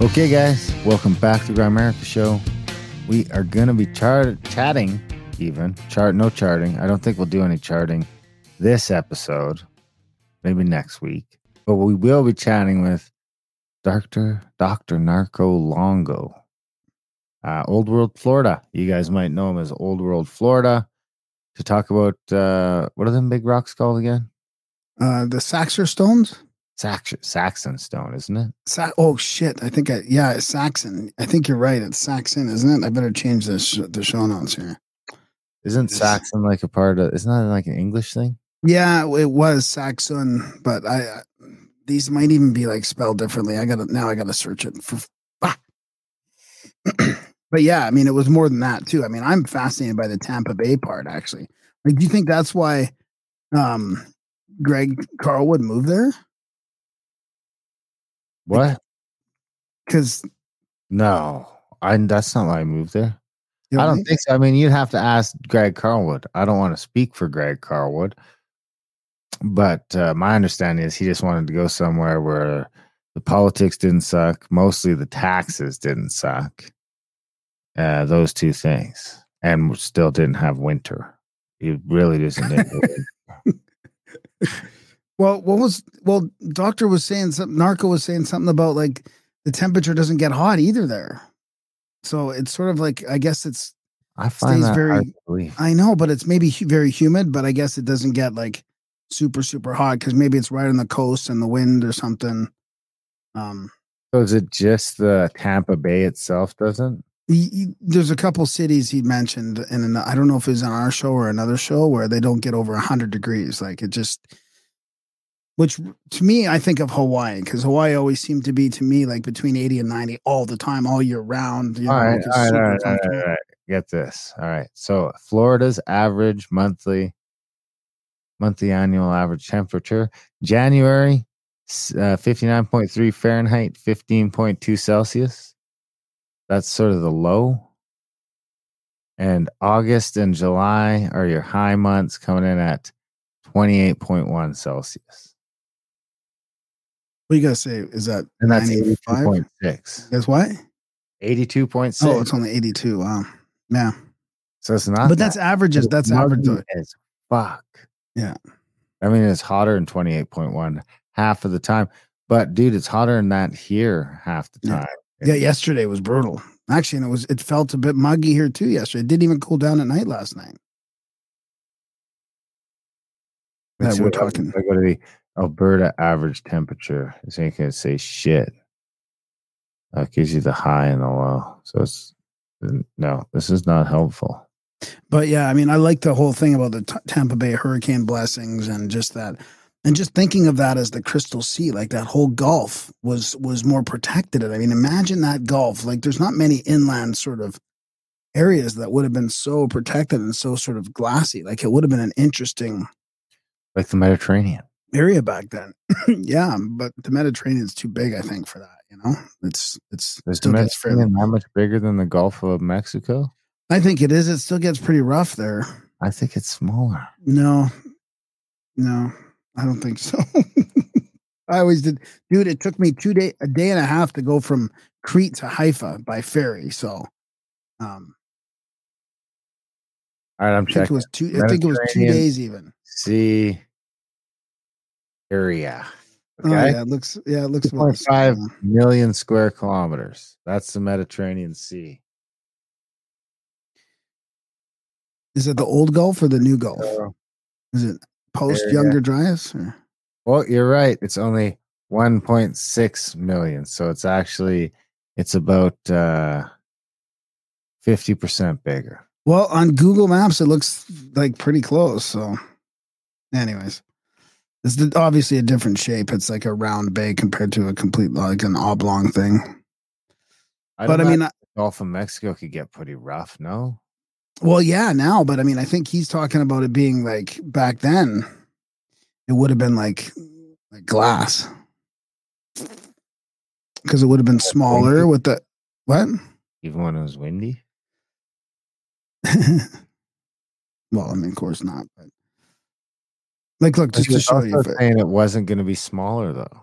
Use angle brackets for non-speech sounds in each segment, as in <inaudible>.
Okay, guys, welcome back to Grimerica Show. We are going to be chart- chatting, even chart, no charting. I don't think we'll do any charting this episode, maybe next week. But we will be chatting with Doctor Doctor Narco Longo, uh, Old World Florida. You guys might know him as Old World Florida. To talk about uh, what are them big rocks called again? Uh, the Saxor stones. Sax- Saxon Stone, isn't it? Sa- oh shit! I think I yeah, it's Saxon. I think you're right. It's Saxon, isn't it? I better change this the show notes here. Isn't. Saxon like a part of? Isn't that like an English thing? Yeah, it was Saxon, but I- these might even be like spelled differently. I got to now. I got to search it for. Ah. <clears throat> but yeah, I mean, it was more than that too. I mean, I'm fascinated by the Tampa Bay part. Actually, like, do you think that's why um Greg Carlwood moved there? What? Because No, I. That's not why I moved there. I don't think so. I mean, you'd have to ask Greg Carlwood. I don't want to speak for Greg Carlwood, but uh, my understanding is he just wanted to go somewhere where the politics didn't suck, mostly the taxes didn't suck. Uh, those two things, and still didn't have winter. It really doesn't. <laughs> Well, what was well? Doctor was saying something. Narco was saying something about like the temperature doesn't get hot either there. So it's sort of like I guess it's I find Stays that very- hard to believe. I know, but it's maybe hu- very humid. But I guess it doesn't get like super super hot because maybe it's right on the coast and the wind or something. Um, So is it just the Tampa Bay itself doesn't? he, he- there's a couple cities he mentioned, and I don't know if it was on our show or another show where they don't get over hundred degrees. Like it just, which to me, I think of Hawaii because Hawaii always seemed to be to me like between eighty and ninety all the time, all year round. You All know, right, all, right, all, right, all right, all right, Get this. All right. So Florida's average monthly monthly annual average temperature January uh, 59.3 Fahrenheit, 15.2 Celsius. That's sort of the low. And August and July are your high months coming in at 28.1 Celsius. What do you guys say? Is that And that's 95? 82.6. Guess what? 82.6. Oh, it's only eighty-two. Wow. Yeah, so it's not but that that's averages. That's average. as fuck. Yeah. I mean, it's hotter than 28.1 half of the time. But dude, it's hotter than that here half the time. Yeah, yesterday was brutal. Actually, and it was it felt a bit muggy here too yesterday. It didn't even cool down at night last night. That we're talking. I go to the Alberta average temperature. This ain't gonna say shit. That gives you the high and the low. So it's no, this is not helpful. But yeah, I mean, I like the whole thing about the T- Tampa Bay hurricane blessings and just that, and just thinking of that as the Crystal Sea, like that whole Gulf was was more protected. I mean, imagine that Gulf. Like, there's not many inland sort of areas that would have been so protected and so sort of glassy. Like, it would have been an interesting Like the Mediterranean. area back then. <laughs> yeah, but the Mediterranean's too big, I think, for that. You know, it's it's Is the. Mediterranean that much bigger than the Gulf of Mexico? I think it is. It still gets pretty rough there. I think it's smaller. No, no, I don't think so. <laughs> I always did, dude. It took me two day, a day and a half to go from Crete to Haifa by ferry. So, um, All right, I'm I think checking. it was two. I think it was two days even. Sea area. Oh yeah, it looks. Yeah, it looks. about the same, 2.5 yeah. million square kilometers. That's the Mediterranean Sea. Is it the old Gulf or the new Gulf? So- Is it post Younger Dryas? Or? Well, you're right. It's only 1.6 million, so it's actually it's about uh 50% bigger. Well, on Google Maps, it looks like pretty close. So, anyways, it's obviously a different shape. It's like a round bay compared to a complete like an oblong thing. but I mean, I- Gulf of Mexico could get pretty rough, no? Well, yeah, now, but I mean, I think he's talking about it being like back then. It would have been like like glass because it would have been smaller with the what? Even when it was windy. <laughs> well, I mean, of course not. But like, look, just to show you. saying it wasn't going to be smaller though.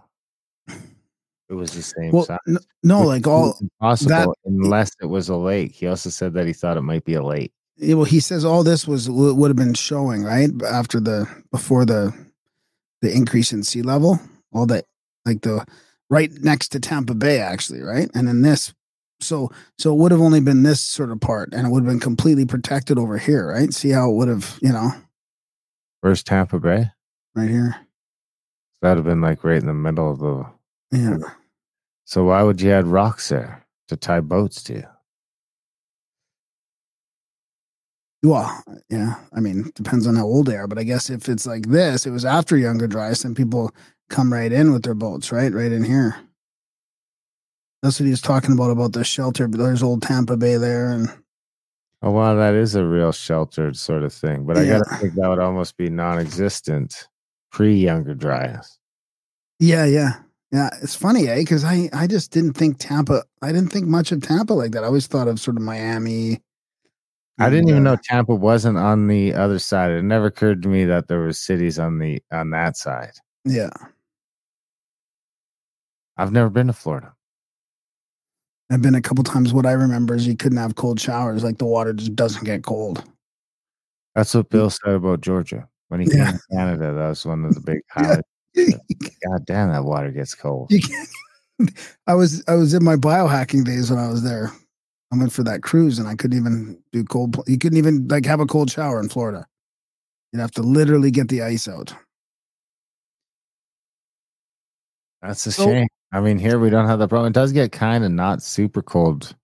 It was the same well, size. n- no, like all is impossible unless it was a lake. He also said that he thought it might be a lake. Yeah, well, he says all this was would have been showing right after the before the the increase in sea level, all that like the right next to Tampa Bay actually, right? And then this, so so it would have only been this sort of part, and it would have been completely protected over here, right? See how it would have, you know, Where's Tampa Bay? right here, That'd have been like right in the middle of the. yeah. So why would you add rocks there to tie boats to? Well, yeah. I mean, depends on how old they are, but I guess if it's like this, it was after Younger Dryas, and people come right in with their boats, right, right in here. That's what he was talking about about the shelter. But there's old Tampa Bay there, and Oh wow, that is a real sheltered sort of thing. But I gotta think that would almost be non-existent pre-younger Dryas. yeah, yeah, yeah. It's funny, eh? Because I I just didn't think Tampa. I didn't think much of Tampa like that. I always thought of sort of Miami. I didn't even know Tampa wasn't on the other side. It never occurred to me that there was cities on the on that side. Yeah, I've never been to Florida. I've been a couple times. What I remember is you couldn't have cold showers. Like the water just doesn't get cold. That's what mm. Bill said about Georgia when he Yeah. came to Canada. That was one of the big <laughs> highlights. <laughs> God damn, that water gets cold. <laughs> I was I was in my biohacking days when I was there. I went for that cruise and I couldn't even do cold. You couldn't even like have a cold shower in Florida. You'd have to literally get the ice out. That's a So- shame. I mean, here we don't have the problem. It does get kind of not super cold,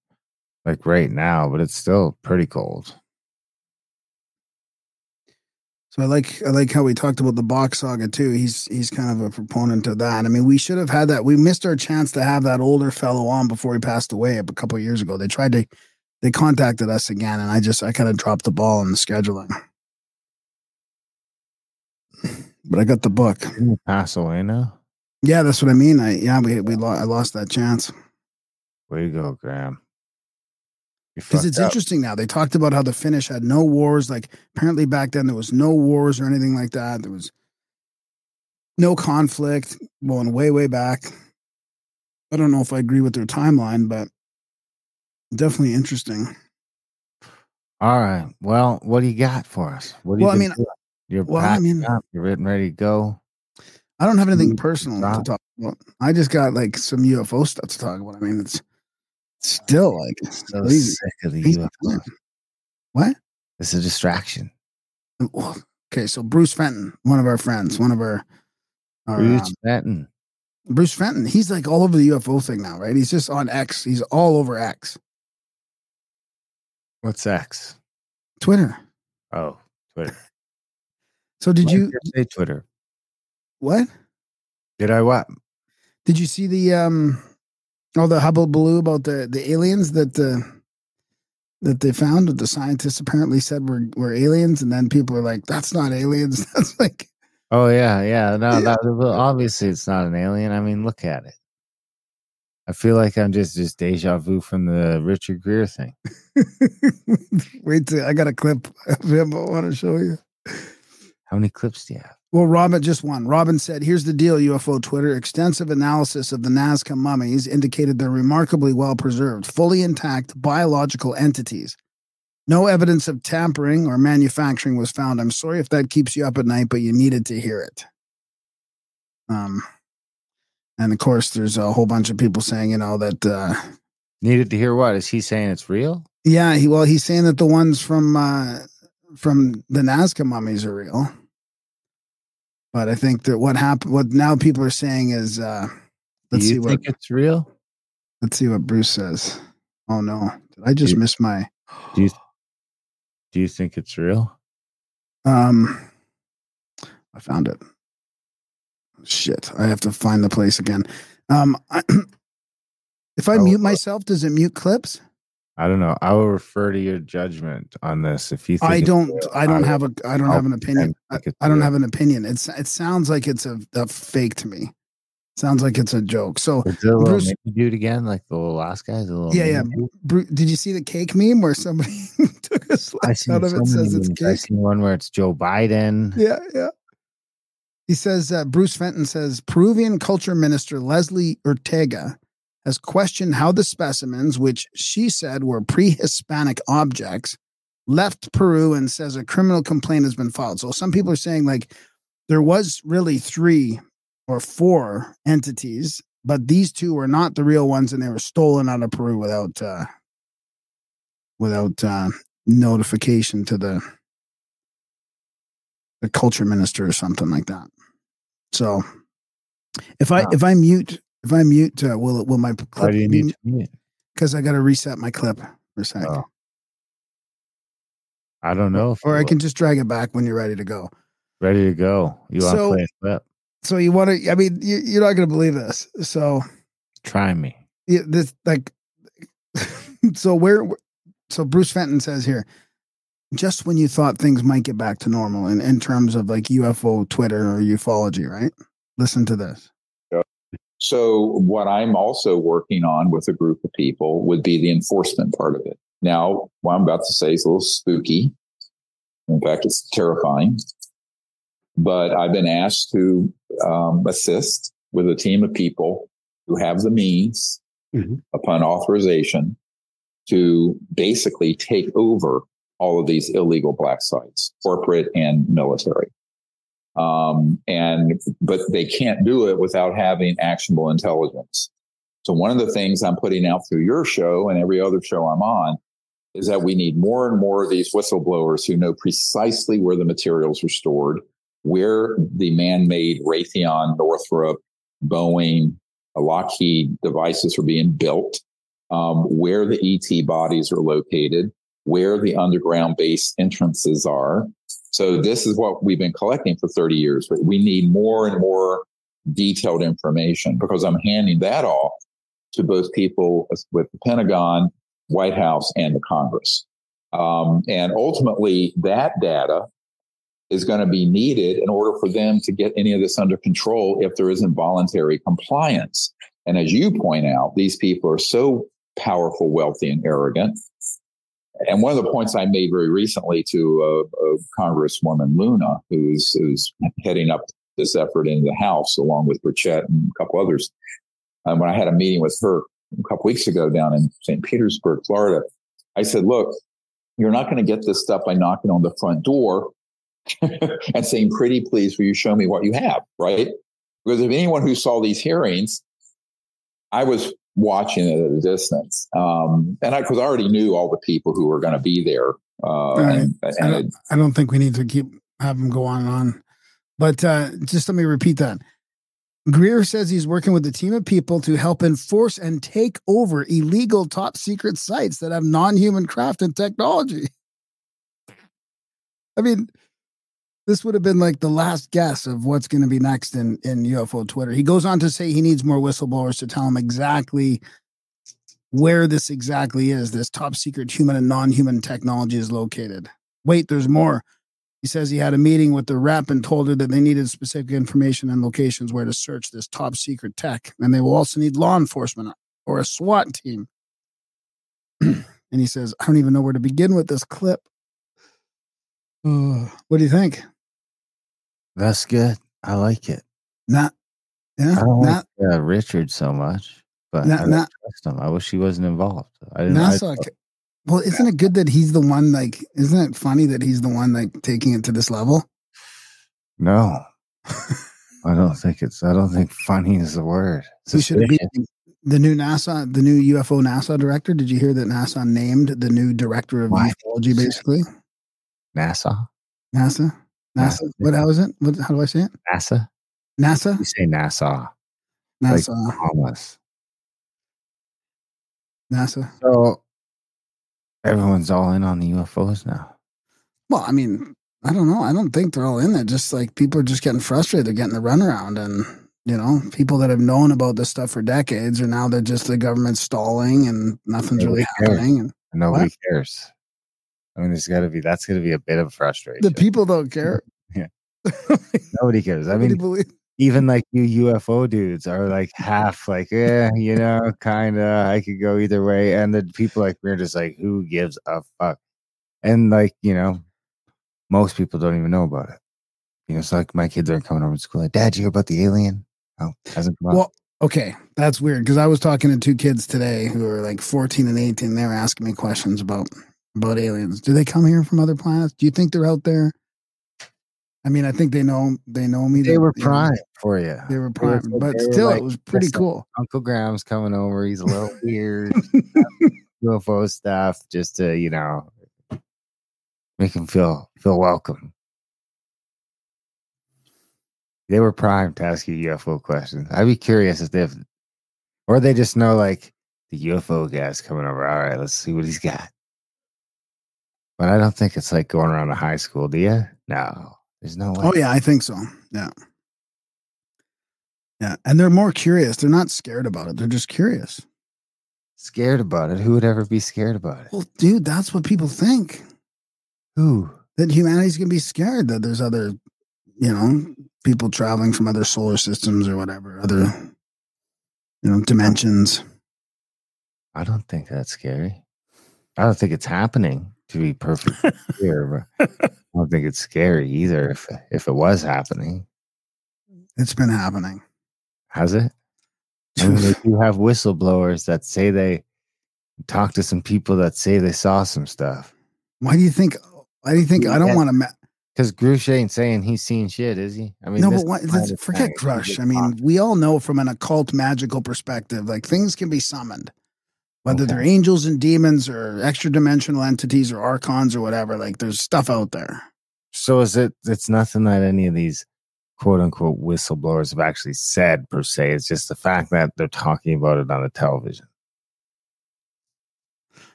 like right now, but it's still pretty cold. So I like I like how we talked about the Bock saga too. He's he's kind of a proponent of that. I mean, we should have had that. We missed our chance to have that older fellow on before he passed away a couple of years ago. They tried to they contacted us again, and I just I kind of dropped the ball on the scheduling. <sighs> But I got the book. Pass away now? Yeah, that's what I mean. I yeah, we we lo- I lost that chance Way to go, Graham. You because it's up. interesting now. They talked about how the Finnish had no wars. Like apparently back then there was no wars or anything like that. There was no conflict going way way back. I don't know if I agree with their timeline, but definitely interesting. All right. Well, what do you got for us? What do you Well, I mean- doing? you're well, I mean- up. You're getting ready to go. I don't have anything personal to talk about. I just got like some UFO stuff to talk about. I mean, it's still like So crazy. sick of the UFO. What? It's a distraction. Okay, so Bruce Fenton, one of our friends, one of our, our Bruce um, Fenton. Bruce Fenton, he's like all over the UFO thing now, right? He's just on X. He's all over X, What's X? Twitter. Oh, Twitter. <laughs> So did Why you say Twitter? what? Did I what? Did you see the um all the hubble baloo about the the aliens that uh that they found that the scientists apparently said were were aliens and then people are like that's not aliens <laughs> that's like Oh yeah, yeah. No, <laughs> that well, obviously it's not an alien. I mean, look at it. I feel like I'm just just deja vu from the Richard Greer thing. <laughs> wait till I got a clip of him I want to show you. How many clips do you have? Well, Robin just one. Robin said, Here's the deal, UFO Twitter. Extensive analysis of the Nazca mummies indicated they're remarkably well preserved, fully intact biological entities. No evidence of tampering or manufacturing was found. I'm sorry if that keeps you up at night, but you needed to hear it. Um, and of course, there's a whole bunch of people saying, you know, that, uh, Needed to hear what? Is he saying it's real? yeah, he, well, he's saying that the ones from, uh, from the Nazca mummies are real. But I think that what happened, what now people are saying is, uh, let's Do see what it's real? let's see what Bruce says. Oh no, did I just miss my? Do you do you think it's real? Um, I found it. Shit, I have to find the place again. Um, I, <clears throat> if I Oh, mute uh, myself, does it mute clips? I don't know. I will refer to your judgment on this. If you, think I don't. I don't have a. I don't have an opinion. I, I don't have an opinion. It's. It sounds like it's a, a fake to me. Sounds like it's a joke. So, a Bruce- mini dude again, like the little last guy? The little Yeah, yeah. mini? Bru- did you see the cake meme where somebody <laughs> took a slice out of so it? Says many it's memes. I cake. seen one where it's Joe Biden. Yeah, yeah. He says uh, Bruce Fenton says Peruvian culture minister Leslie Urteaga has questioned how the specimens, which she said were pre-Hispanic objects, left Peru and says a criminal complaint has been filed. So some people are saying like there was really three or four entities, but these two were not the real ones, and they were stolen out of Peru without uh, without uh, notification to the the culture minister or something like that. So if I Wow. if I mute if I mute uh, will it will my Why clip do you need to mute? because I got to reset my clip for a sec. Oh, I don't know. If or I will. can just drag it back when you're ready to go. ready to go. You want to So- play a clip? So you want to? I mean, you, you're not going to believe this. So Try me. yeah, this like <laughs> so where so Bruce Fenton says here just when you thought things might get back to normal in, in terms of like UFO Twitter or ufology, right? Listen to this. So, what I'm also working on with a group of people would be the enforcement part of it. Now, what I'm about to say is a little spooky. In fact, it's terrifying. But I've been asked to um, assist with a team of people who have the means, Mhm. upon authorization, to basically take over all of these illegal black sites, corporate and military um, and but they can't do it without having actionable intelligence. So one of the things I'm putting out through your show and every other show I'm on is that we need more and more of these whistleblowers who know precisely where the materials are stored, where the man-made Raytheon, Northrop, Boeing, Lockheed devices are being built, um, where the ET bodies are located, where the underground base entrances are, so this is what we've been collecting for 30 years, but we need more and more detailed information because I'm handing that off to both people with the Pentagon, White House, and the Congress. Um, and ultimately, that data is going to be needed in order for them to get any of this under control if there isn't voluntary compliance. And as you point out, these people are so powerful, wealthy, and arrogant and one of the points I made very recently to uh, uh, Congresswoman Luna, who's, who's heading up this effort in the House, along with Burchett and a couple others, um, when I had a meeting with her a couple weeks ago down in St. Petersburg, Florida, I said, "Look, you're not going to get this stuff by knocking on the front door <laughs> and saying, "Pretty please, will you show me what you have?" Right? Because if anyone who saw these hearings, I was watching it at a distance. Um, and I, cause I already knew all the people who were going to be there. Uh, Right. and, I don't, I don't think we need to keep have him go on and on. But uh, just let me repeat that. Greer says he's working with a team of people to help enforce and take over illegal top secret sites that have non-human craft and technology. <laughs> I mean, this would have been like the last guess of what's going to be next in, in UFO Twitter. He goes on to say he needs more whistleblowers to tell him exactly where this exactly is. This top secret human and non-human technology is located. Wait, there's more. He says he had a meeting with the rep and told her that they needed specific information and locations where to search this top secret tech. And they will also need law enforcement or a SWAT team. and he says, I don't even know where to begin with this clip. Uh, <sighs> what do you think? That's good. I like it. Not, yeah, I don't not, like uh, Richard so much, but Not- I don't trust him. I wish he wasn't involved. I didn't. I, NASA. well, isn't it good that he's the one? Like, isn't it funny that he's the one like taking it to this level? no, <laughs> I don't think it's. I don't think funny is the word. He should be the new NASA, the new UFO NASA director. Did you hear that NASA named the new director of Why? ufology? Basically, NASA. NASA. NASA. What? How is it? What? How do I say it? NASA. NASA. You say NASA. Like NASA. Bahamas. NASA. So everyone's all in on the UFOs now. Well, I mean, I don't know. I don't think they're all in there. Just like people are just getting frustrated. They're getting the runaround. And, you know, people that have known about this stuff for decades are now they're just the government stalling and nothing's Nobody really cares. happening. And And nobody cares. I mean, there's got to be that's going to be a bit of frustration. the people don't <laughs> care. Yeah. <laughs> nobody cares. I Nobody mean, even <laughs> like you UFO dudes are like half like, yeah, you know, kind of. I could go either way. And the people like we're just like, who gives a fuck? And like, you know, most people don't even know about it. You know, it's like my kids aren't coming over to school. Like, Dad, you hear about the alien? Oh, hasn't come up. Well, okay, that's weird because I was talking to two kids today who are like 14 and 18. They were asking me questions about about aliens. Do they come here from other planets? Do you think they're out there? I mean, I think they know they know me. they were know, for you. They were They were- but they still, like, it was pretty cool. Uncle Graham's coming over. He's a little <laughs> weird. <laughs> UFO stuff just to, you know, make him feel feel welcome. They were primed to ask you UFO questions. I'd be curious if they've or they just know like the UFO guy's coming over. All right, let's see what he's got. But I don't think it's like going around to high school, do you? No. There's no oh, way. Oh yeah, I think so. Yeah, yeah, and they're more curious. They're not scared about it. They're just curious. Scared about it. Who would ever be scared about it? Well, dude, that's what people think Who? that humanity's gonna be scared that there's other, you know, people traveling from other solar systems or whatever, other, you know, dimensions. I don't think that's scary. I don't think it's happening. To be perfect clear, but I don't think it's scary either. If if it was happening, It's been happening. has it? I mean, <laughs> do have whistleblowers that say they talk to some people that say they saw some stuff. Why do you think? Why do you think? I don't want to. Ma- Because Grusch ain't saying he's seen shit, is he? I mean, no, but what, is my let's forget Grusch. I mean, we all know from an occult magical perspective, like things can be summoned, whether Okay. they're angels and demons or extra dimensional entities or archons or whatever. Like there's stuff out there. so is it? It's nothing that any of these quote unquote whistleblowers have actually said per se. It's just the fact that they're talking about it on the television,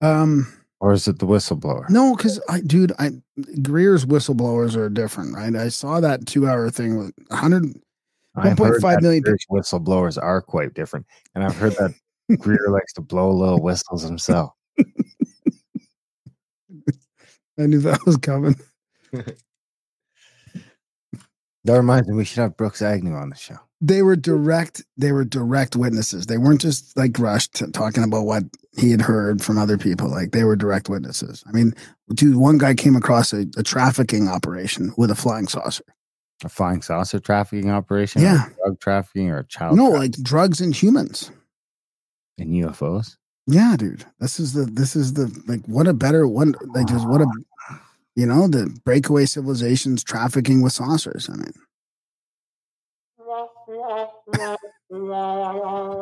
Um, or is it the whistleblower? no, because I, dude, I Greer's whistleblowers are different, right? I saw that two hour thing with 100. I've 1.5 heard that million whistleblowers are quite different, and I've heard that Greer likes to blow little whistles himself. <laughs> I knew that was coming. <laughs> That reminds me, we should have Brooks Agnew on the show. They were direct. They were direct witnesses. They weren't just like rushed to talking about what he had heard from other people. Like they were direct witnesses. I mean, dude, one guy came across a, a trafficking operation with a flying saucer. A flying saucer trafficking operation, Yeah. drug trafficking, or a child no, like drugs and humans. In UFOs. Yeah, dude. This is the. This is the like. What a better one. Like just what a. You know the breakaway civilizations trafficking with saucers. I mean,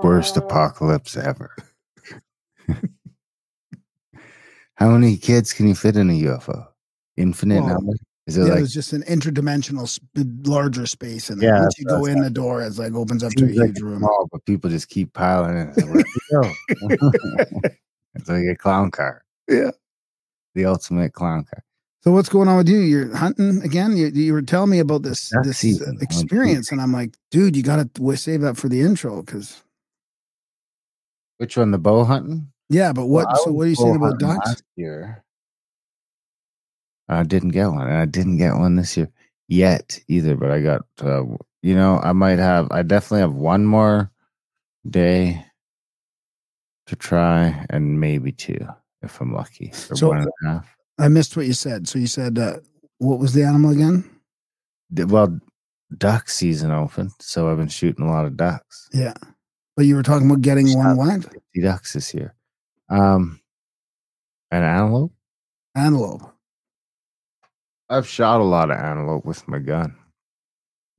Worst apocalypse ever. <laughs> How many kids can you fit in a UFO? Infinite Well, number? Is it yeah, like just an interdimensional, sp- larger space, and Yeah, once you go in the door, it's like opens up to a like huge room. small, but people just keep piling in. It's like, Where'd you go? <laughs> it's like a clown car. <laughs> Yeah. The ultimate clown car. So what's going on with you? You're hunting again. You, you were telling me about this this season. experience, and I'm like, dude, you got to save that for the intro because Which one? The bow hunting? yeah. But what? Well, so what are you saying about ducks? Last year. I didn't get one. and I didn't get one this year yet either, but I got, uh, you know, I might have, I definitely have one more day to try and maybe two if I'm lucky. So- one and a half. I missed what you said. So you said uh, what was the animal again? Well, duck season opened, so I've been shooting a lot of ducks. Yeah, but you were talking about getting one what 50 ducks this year. Um, an antelope. antelope. I've shot a lot of antelope with my gun.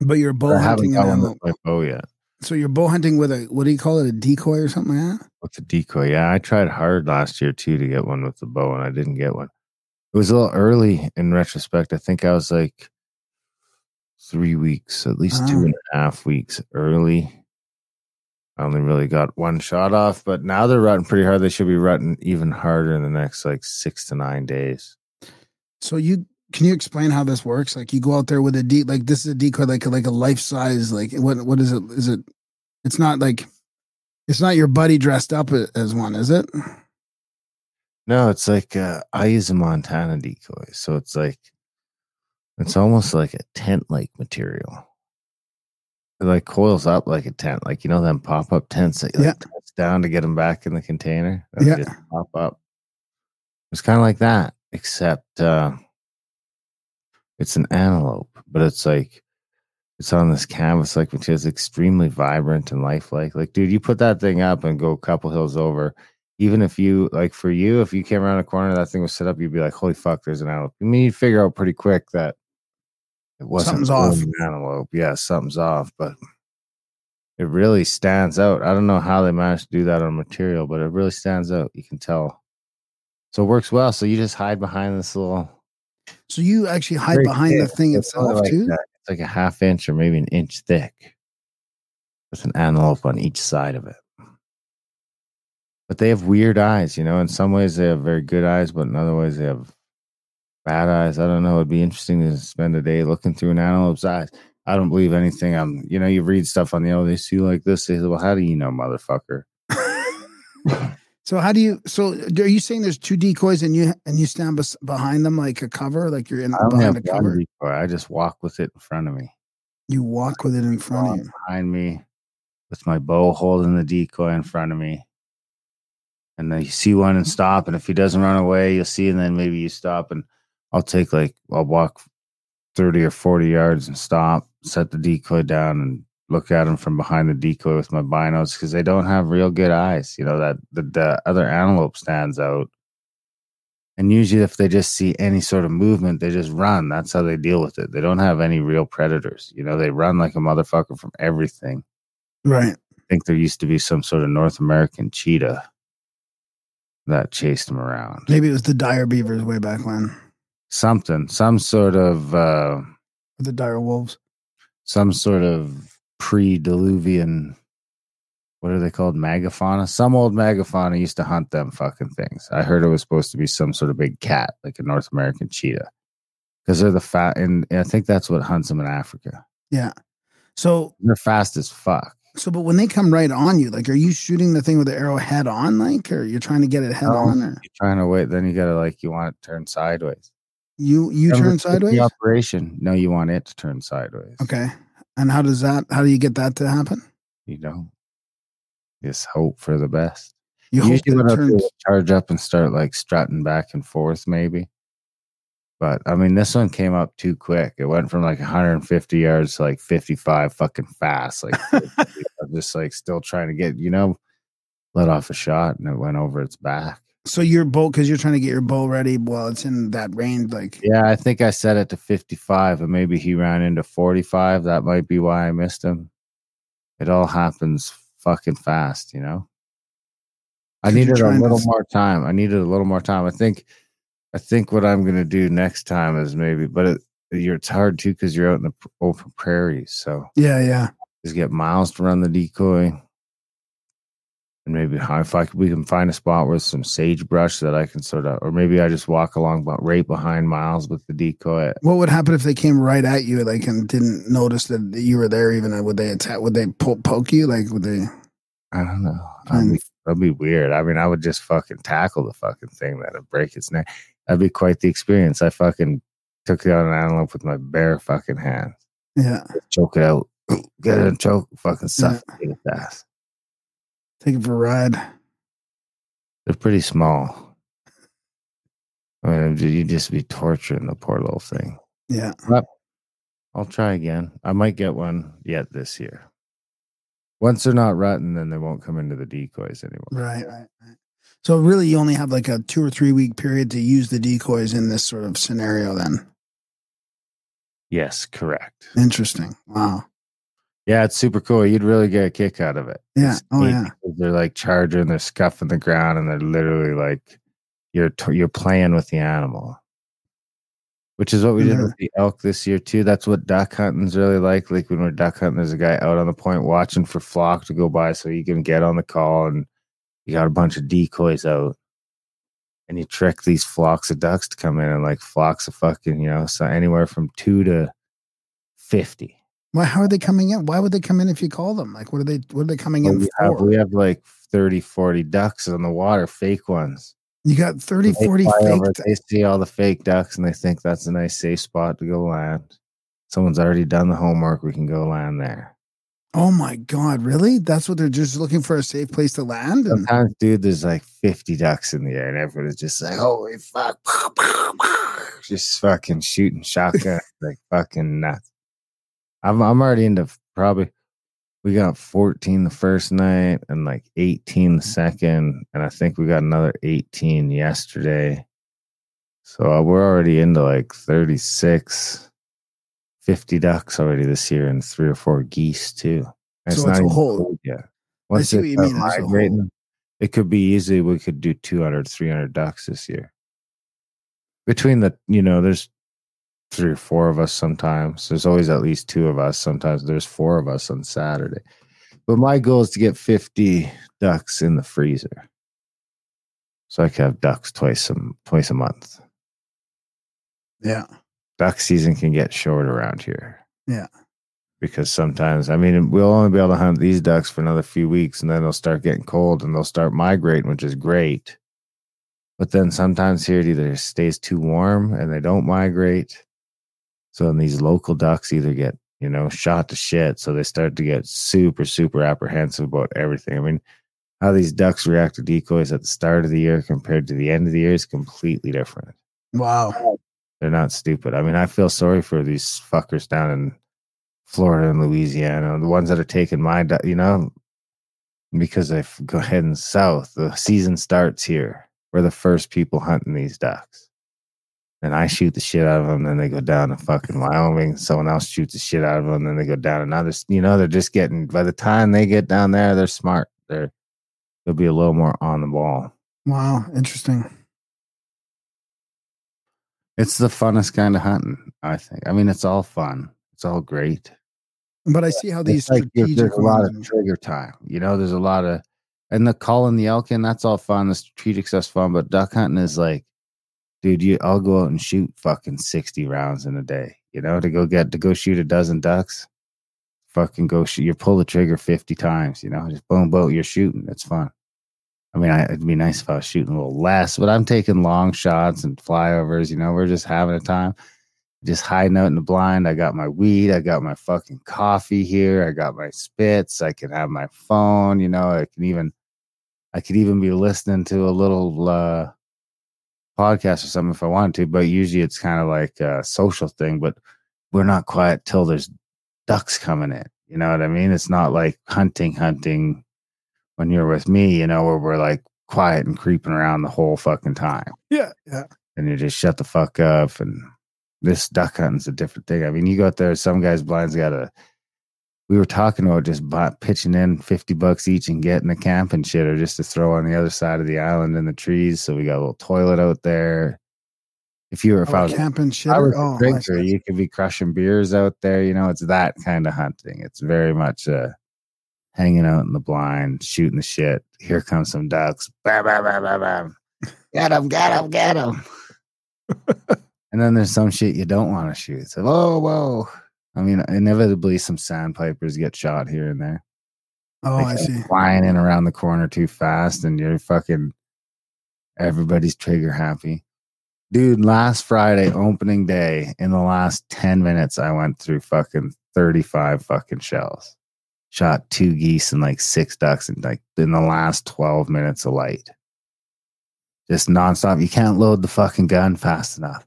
But you're bow hunting an antelope. with my bow yet. So you're bow hunting with a what do you call it? A decoy or something like that? With the decoy, yeah, I tried hard last year too to get one with the bow, and I didn't get one. It was a little early in retrospect. I think I was like three weeks, at least two Ah. and a half weeks early. I only really got one shot off, but now they're rutting pretty hard. They should be rutting even harder in the next like six to nine days. So you can you explain how this works? Like you go out there with a D, like this is a decoy like like a life size like what what is it? Is it? It's not like it's not your buddy dressed up as one, is it? No, it's like uh, I use a Montana decoy, so it's like it's almost like a tent-like material. It like coils up like a tent, like you know them pop-up tents that you Yeah. like down to get them back in the container. Yeah. pop up. It's kind of like that, except uh, it's an antelope, but it's like it's on this canvas like which is extremely vibrant and lifelike. Like, dude, you put that thing up and go a couple hills over even if you like for you, if you came around a corner, that thing was set up, you'd be like, "Holy fuck, there's an antelope." I mean, you'd figure out pretty quick that it wasn't Something's off. an antelope. Yeah, something's off, but it really stands out. I don't know how they managed to do that on material, but it really stands out. You can tell. So it works well. So you just hide behind this little So you actually hide very behind the thing It's itself like too. that. It's like a half inch or maybe an inch thick with an antelope on each side of it. But they have weird eyes, you know. In some ways, they have very good eyes, but in other ways, they have bad eyes. I don't know. It'd be interesting to spend a day looking through an antelope's eyes. I don't believe anything. I'm, you know, you read stuff on the oh, they see like this. They say, well, how do you know, motherfucker? <laughs> <laughs> So how do you? So are you saying there's two decoys and you and you stand bes- behind them like a cover, like you're in I behind a cover? decoy. I just walk with it in front of me. You walk with it in front of you. behind me with my bow holding the decoy in front of me. And then you see one and stop. And if he doesn't run away, you'll see. And then maybe you stop and I'll take like, I'll walk 30 or 40 yards and stop, set the decoy down and look at them from behind the decoy with my binos because they don't have real good eyes. You know, that the, the other antelope stands out. And usually, if they just see any sort of movement, they just run. That's how they deal with it. They don't have any real predators. You know, they run like a motherfucker from everything. Right. I think there used to be some sort of North American cheetah that chased them around. Maybe it was the dire beavers way back when. Something, some sort of, uh, the dire wolves. some sort of pre-diluvian. What are they called? Megafauna. Some old megafauna used to hunt them fucking things. I heard it was supposed to be some sort of big cat, like a North American cheetah, because they're the fat. And I think that's what hunts them in Africa. Yeah. So They're fast as fuck. so but when they come right on you, like are you shooting the thing with the arrow head on, like, or you're trying to get it head No. on or You're trying to wait, then you gotta like you want it to turn sideways. you you Remember, turn it's the sideways? operation. No, you want it to turn sideways. Okay. And how does that how do you get that to happen? You don't. Just hope for the best. You Usually what do turns charge up and start like strutting back and forth, maybe. But I mean, this one came up too quick. It went from like 150 yards to like 55 fucking fast. Like, <laughs> I'm just like still trying to get, you know, let off a shot and it went over its back. So your bow because you're trying to get your bow ready while it's in that range, like Yeah, I think I set it to 55 and maybe he ran into 45. That might be why I missed him. It all happens fucking fast, you know? I needed a trying to little more time. I needed a little more time. I think I think what I'm gonna do next time is maybe, but it, you're it's hard too because you're out in the open prairies. So yeah, yeah. just get Miles to run the decoy, and maybe if I we can find a spot with some sagebrush that I can sort of, or maybe I just walk along, but right behind Miles with the decoy. What would happen if they came right at you, like, and didn't notice that you were there? Even would they attack? Would they po- poke you? Like, would they? I don't know. That'd be, that'd be weird. I mean, I would just fucking tackle the fucking thing that'd break its neck. That'd be quite the experience. I fucking took it out an antelope with my bare fucking hands. Yeah, choke it out, get it and choke, fucking Yeah. suffocate its ass. Take it for a ride. They're pretty small. I mean, you just be torturing the poor little thing. Yeah, I'll try again. I might get one yet this year. Once they're not rutting, then they won't come into the decoys anymore. right, right, right. So really, you only have like a two or three week period to use the decoys in this sort of scenario. Then Yes, correct. interesting. Wow. Yeah, it's super cool. You'd really get a kick out of it. Yeah. It's Oh yeah. They're like charging, they're scuffing the ground, and they're literally like you're t- you're playing with the animal. which is what we did Mhm. with the elk this year too. That's what duck hunting's really like. Like when we're duck hunting, there's a guy out on the point watching for flock to go by, so you can get on the call, and you got a bunch of decoys out, and you trick these flocks of ducks to come in, and like flocks of fucking, you know, so anywhere from two to fifty. Why? How are they coming in? Why would they come in if you call them? Like, what are they? What are they coming Well, in we, have, for? we have like 30, 40 ducks on the water, fake ones. You got 30, They 40 fly fake. over, they see all the fake ducks and they think that's a nice safe spot to go land. Someone's already done the homework. We can go land there. Oh my god, really? That's what they're just looking for a safe place to land. And Sometimes, dude, there's like 50 ducks in the air, and everybody's just like, holy fuck. <laughs> Just fucking shooting shotgun, like fucking nuts. I'm, I'm already into probably, we got 14 the first night and like 18 the second. And I think we got another 18 yesterday. So uh, we're already into like 36, 50 ducks already this year and three or four geese too. And So it's a even whole- yet. Once see it what you start mean, it's a whole- migrating, it could be easy. We could do 200, 300 ducks this year. Between the, you know, there's three or four of us sometimes. There's always at least two of us. Sometimes there's four of us on Saturday. But my goal is to get 50 ducks in the freezer. So I can have ducks twice a, twice a month. yeah, Duck season can get short around here. Yeah. Because sometimes, I mean, we'll only be able to hunt these ducks for another few weeks and then they'll start getting cold and they'll start migrating, which is great. But then sometimes here it either stays too warm and they don't migrate. So then these local ducks either get, you know, shot to shit. So they start to get super, super apprehensive about everything. I mean, how these ducks react to decoys at the start of the year compared to the end of the year is completely different. wow. They're not stupid. I mean, I feel sorry for these fuckers down in Florida and Louisiana, the ones that are taking my, du- you know, because they go heading south. The season starts here. We're the first people hunting these ducks. And I shoot the shit out of them. Then they go down to fucking Wyoming. Someone else shoots the shit out of them. Then they go down another. You know, they're just getting. By the time they get down there, they're smart. They're they'll be a little more on the ball. Wow, interesting. It's the funnest kind of hunting. I think. I mean, it's all fun. It's all great. But I see how these like strategic there's a lot of trigger time. You know, there's a lot of and the calling the elk in, that's all fun. The strategic stuff's fun, but duck hunting is like, dude, you I'll go out and shoot fucking 60 rounds in a day. You know, to go get to go shoot a dozen ducks. Fucking go shoot you pull the trigger 50 times, you know, just boom, boom, you're shooting. It's fun. I mean, I, it'd be nice if I was shooting a little less, but I'm taking long shots and flyovers. You know, we're just having a time, just hiding out in the blind. I got my weed, I got my fucking coffee here, I got my spits, I can have my phone. You know, I can even, I could even be listening to a little uh, podcast or something if I wanted to. But usually it's kind of like a social thing. But we're not quiet till there's ducks coming in. You know what I mean? It's not like hunting, hunting when you're with me, you know, where we're like quiet and creeping around the whole fucking time. Yeah, yeah. And you just shut the fuck up. And this duck hunting's a different thing. I mean, you go out there, some guys' blinds got a, we were talking about just buy, pitching in 50 bucks each and getting a camping shit or just to throw on the other side of the island in the trees. So we got a little toilet out there. If you were, if I Oh, was camping shit. I was Oh, a drinker. You could be crushing beers out there. You know, it's that kind of hunting. It's very much uh, hanging out in the blind, shooting the shit. Here comes some ducks. Bam, bam, bam, bam, bam. Get them, get them, get them. <laughs> and then there's some shit you don't want to shoot. So, whoa, whoa. I mean, inevitably, some sandpipers get shot here and there. Oh, They I see. Flying in around the corner too fast, and you're fucking. Everybody's trigger happy. Dude, last Friday, opening day, in the last 10 minutes, I went through fucking 35 fucking shells. Shot two geese and like six ducks in like in the last 12 minutes of light. Just nonstop. You can't load the fucking gun fast enough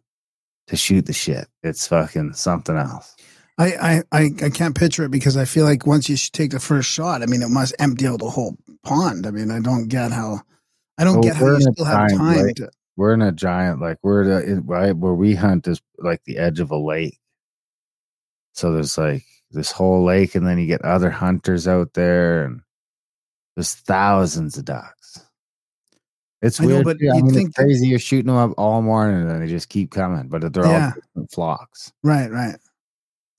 to shoot the shit. It's fucking something else. I, I, I, I can't picture it because I feel like once you take the first shot, I mean, it must empty out the whole pond. I mean, I don't get how, I don't get how you in a have giant time to. we're in a giant like we're the, it- right where we hunt is like the edge of a lake so there's like this whole lake and then you get other hunters out there and there's thousands of ducks It's I know, weird. but too. I you'd mean, think it's that- crazy. You're shooting them up all morning and they just keep coming, but they're Yeah. all flocks. Right, right.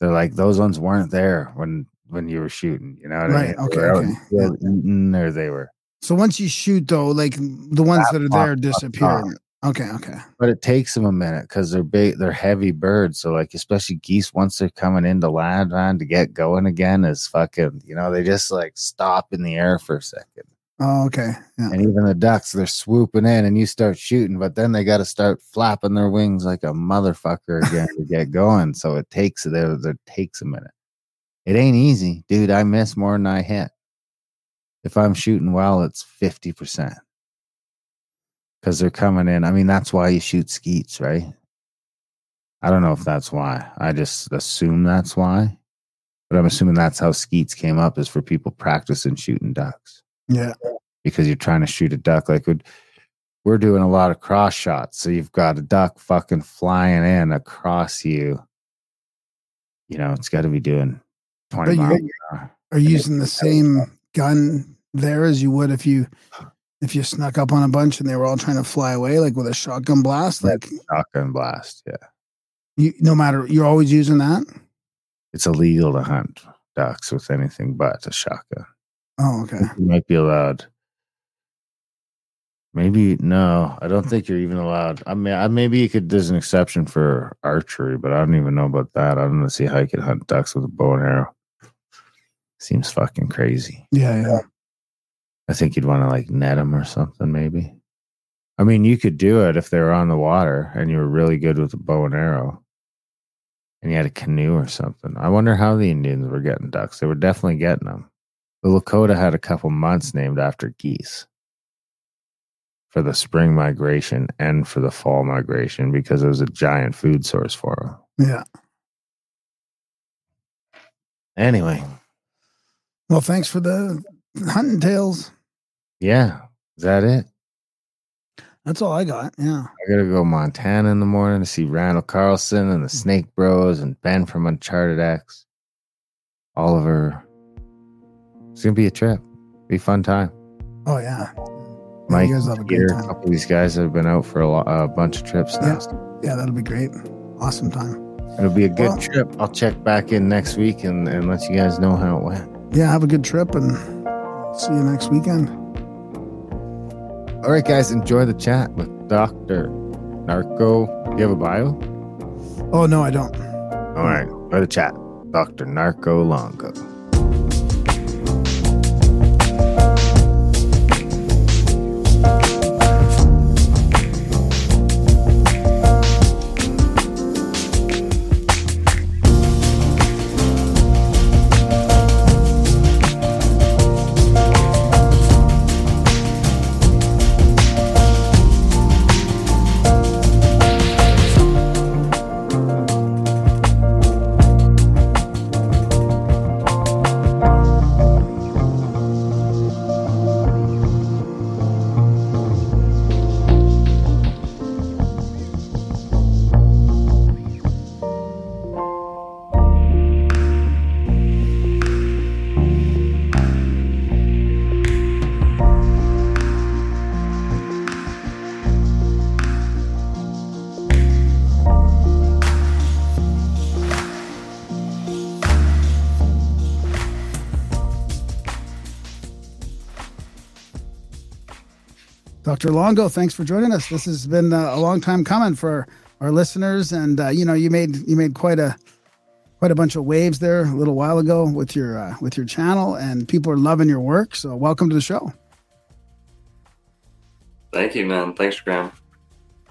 They're like those ones weren't there when when you were shooting. You know what Right, I mean? Okay, okay, the field eating, or they were. So once you shoot though, like the ones That that are there disappear. Okay, okay. But it takes them a minute because they're big. They're heavy birds. So like, especially geese, once they're coming into land, man, to get going again is fucking. You know, they just like stop in the air for a second. Oh, okay. Yeah. And even the ducks, they're swooping in, and you start shooting, but then they got to start flapping their wings like a motherfucker again to get going. So it takes there. Takes a minute. It ain't easy, dude. I miss more than I hit. If I'm shooting well, it's fifty percent because they're coming in. I mean, that's why you shoot skeets, right? I don't know if that's why. I just assume that's why, but I'm assuming that's how skeets came up is for people practicing shooting ducks Yeah. because you're trying to shoot a duck. Like we're doing a lot of cross shots, so you've got a duck fucking flying in across you. You know, it's got to be doing twenty But miles an. Are you using the same gun there as you would if you if you snuck up on a bunch and they were all trying to fly away, like with a shotgun blast? Like Shotgun blast. Yeah, you, no matter you're always using that. it's illegal to hunt ducks with anything but a shotgun. Oh, okay. You might be allowed. Maybe no, I don't think you're even allowed. I mean, I, maybe you could. There's an exception for archery, but I don't even know about that. I don't know see how you could hunt ducks with a bow and arrow. Seems fucking crazy. Yeah, yeah. I think you'd want to like net them or something, maybe. I mean, you could do it if they were on the water and you were really good with a bow and arrow and you had a canoe or something. I wonder how the Indians were getting ducks. They were definitely getting them. The Lakota had a couple months named after geese for the spring migration and for the fall migration because it was a giant food source for them. Yeah. Anyway, Well, thanks for the hunting tales. yeah, is that it? That's all I got. Yeah. I gotta go Montana in the morning to see Randall Carlson and the Snake Bros and Ben from Uncharted X. Oliver. It's gonna be a trip. Be a fun time. Oh yeah. Yeah, Mike, you guys have a Peter, great a time. couple of these guys have been out for a, lo- a bunch of trips now. Yeah, that'll be great. Awesome time. It'll be a good Well- trip. I'll check back in next week and, and let you guys know how it went. Yeah, have a good trip and see you next weekend. All right, guys, enjoy the chat with Dr. Narco. Do you have a bio? Oh no, I don't. All right, enjoy the chat. Dr. Narco Longo. Dr. Longo, thanks for joining us. This has been uh, a long time coming for our listeners, and uh, you know you made you made quite a quite a bunch of waves there a little while ago with your uh, with your channel, and people are loving your work. So welcome to the show. Thank you, man. Thanks, Graham.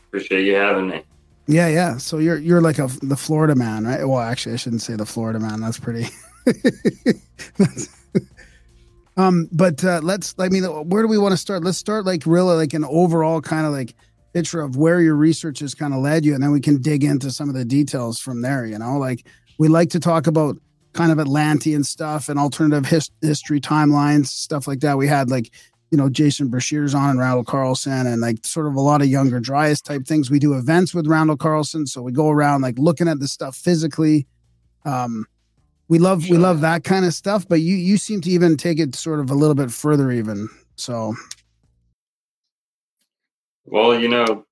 Appreciate you having me. Yeah, yeah. So you're you're like a the Florida man, right? Well, actually, I shouldn't say the Florida man. That's pretty. <laughs> That's- um, but uh, let's. I mean, where do we want to start? Let's start like really like an overall kind of like picture of where your research has kind of led you, and then we can dig into some of the details from there. You know, like we like to talk about kind of Atlantean stuff and alternative his- history timelines, stuff like that. We had like you know Jason Breshears on and Randall Carlson and like sort of a lot of younger Dryas type things. We do events with Randall Carlson, so we go around like looking at the stuff physically. Um, we love we love that kind of stuff, but you you seem to even take it sort of a little bit further, even so. Well, you know,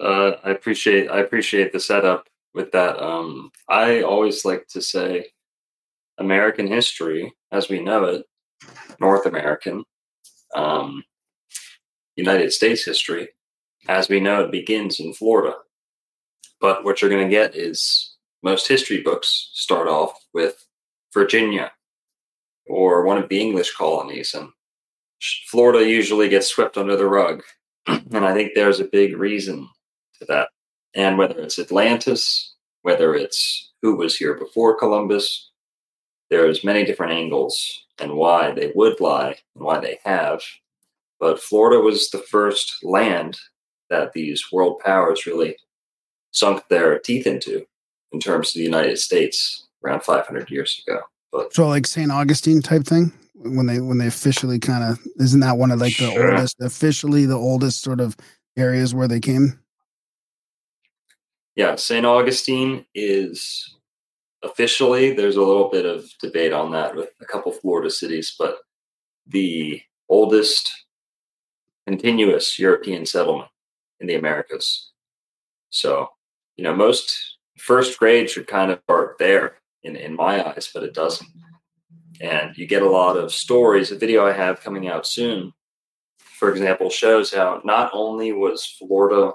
uh, I appreciate I appreciate the setup with that. Um, I always like to say American history, as we know it, North American, um, United States history, as we know it, begins in Florida. But what you're going to get is most history books start off with Virginia or one of the English colonies, and Florida usually gets swept under the rug. <clears throat> and I think there's a big reason to that. And whether it's Atlantis, whether it's who was here before Columbus, there's many different angles and why they would lie and why they have. But Florida was the first land that these world powers really sunk their teeth into in terms of the United States around 500 years ago. But So like St. Augustine type thing when they when they officially kind of isn't that one of like the Sure. oldest officially the oldest sort of areas where they came? yeah, St. Augustine is officially, there's a little bit of debate on that with a couple Florida cities, but the oldest continuous European settlement in the Americas. So, you know, most first grade should kind of start there in, in my eyes, but it doesn't. And you get a lot of stories. A video I have coming out soon, for example, shows how not only was Florida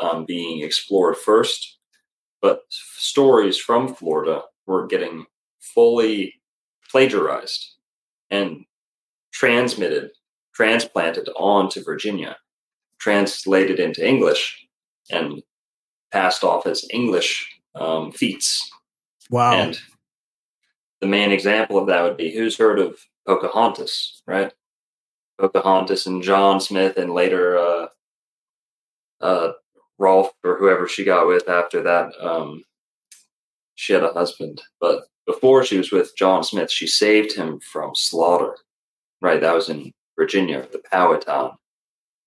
um, being explored first, but stories from Florida were getting fully plagiarized and transmitted, transplanted onto Virginia, translated into English, and passed off as English um, feats. Wow. And the main example of that would be who's heard of Pocahontas, right? Pocahontas and John Smith, and later uh, uh, Rolfe or whoever she got with after that. Um, she had a husband, but before she was with John Smith, she saved him from slaughter. Right, that was in Virginia, the Powhatan,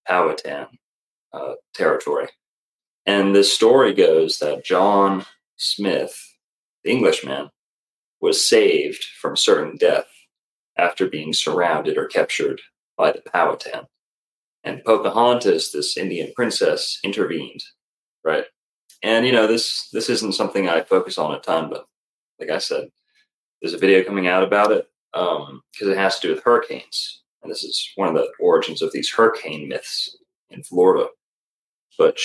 Powhatan uh, territory. And this story goes that John Smith, the Englishman, was saved from certain death after being surrounded or captured by the Powhatan. And Pocahontas, this Indian princess, intervened, right? And you know, this this isn't something I focus on a ton, but like I said, there's a video coming out about it um, because it has to do with hurricanes, and this is one of the origins of these hurricane myths in Florida. But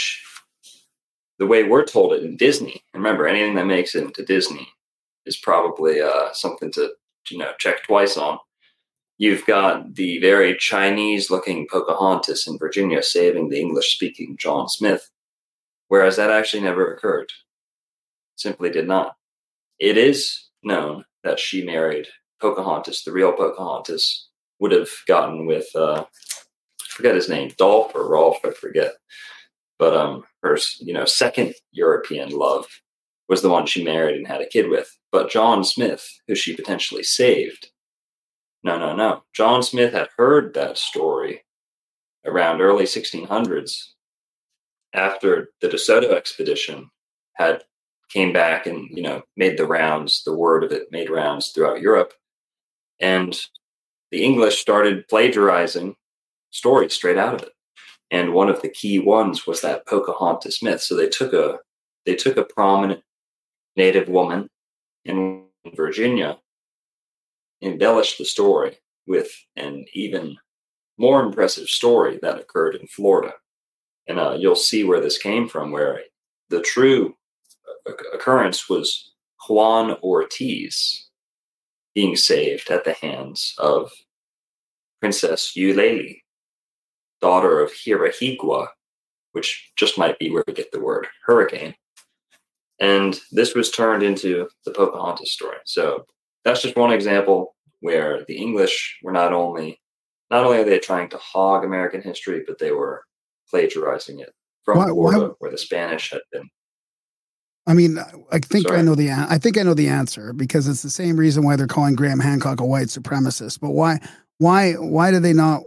the way we're told it in Disney, and remember, anything that makes it into Disney is probably uh, something to you know check twice on. You've got the very Chinese-looking Pocahontas in Virginia saving the English-speaking John Smith, whereas that actually never occurred. Simply did not. It is known that she married Pocahontas, the real Pocahontas, would have gotten with uh, I forget his name, Dolph or Rolfe, I forget. But um, her you know second European love was the one she married and had a kid with. But John Smith, who she potentially saved, no, no, no. John Smith had heard that story around early 1600s after the DeSoto expedition had came back and you know made the rounds the word of it made rounds throughout europe and the english started plagiarizing stories straight out of it and one of the key ones was that pocahontas myth. So they took a they took a prominent native woman in virginia embellished the story with an even more impressive story that occurred in florida. And uh, you'll see where this came from where the true occurrence was Juan Ortiz being saved at the hands of Princess Ulele, daughter of Hirrihigua, which just might be where we get the word hurricane. And this was turned into the Pocahontas story. So that's just one example where the English were not only not only are they trying to hog American history, but they were plagiarizing it from Why- why- where the Spanish had been. I mean, I think I know the I think I know the answer because it's the same reason why they're calling Graham Hancock a white supremacist. But why why why do they not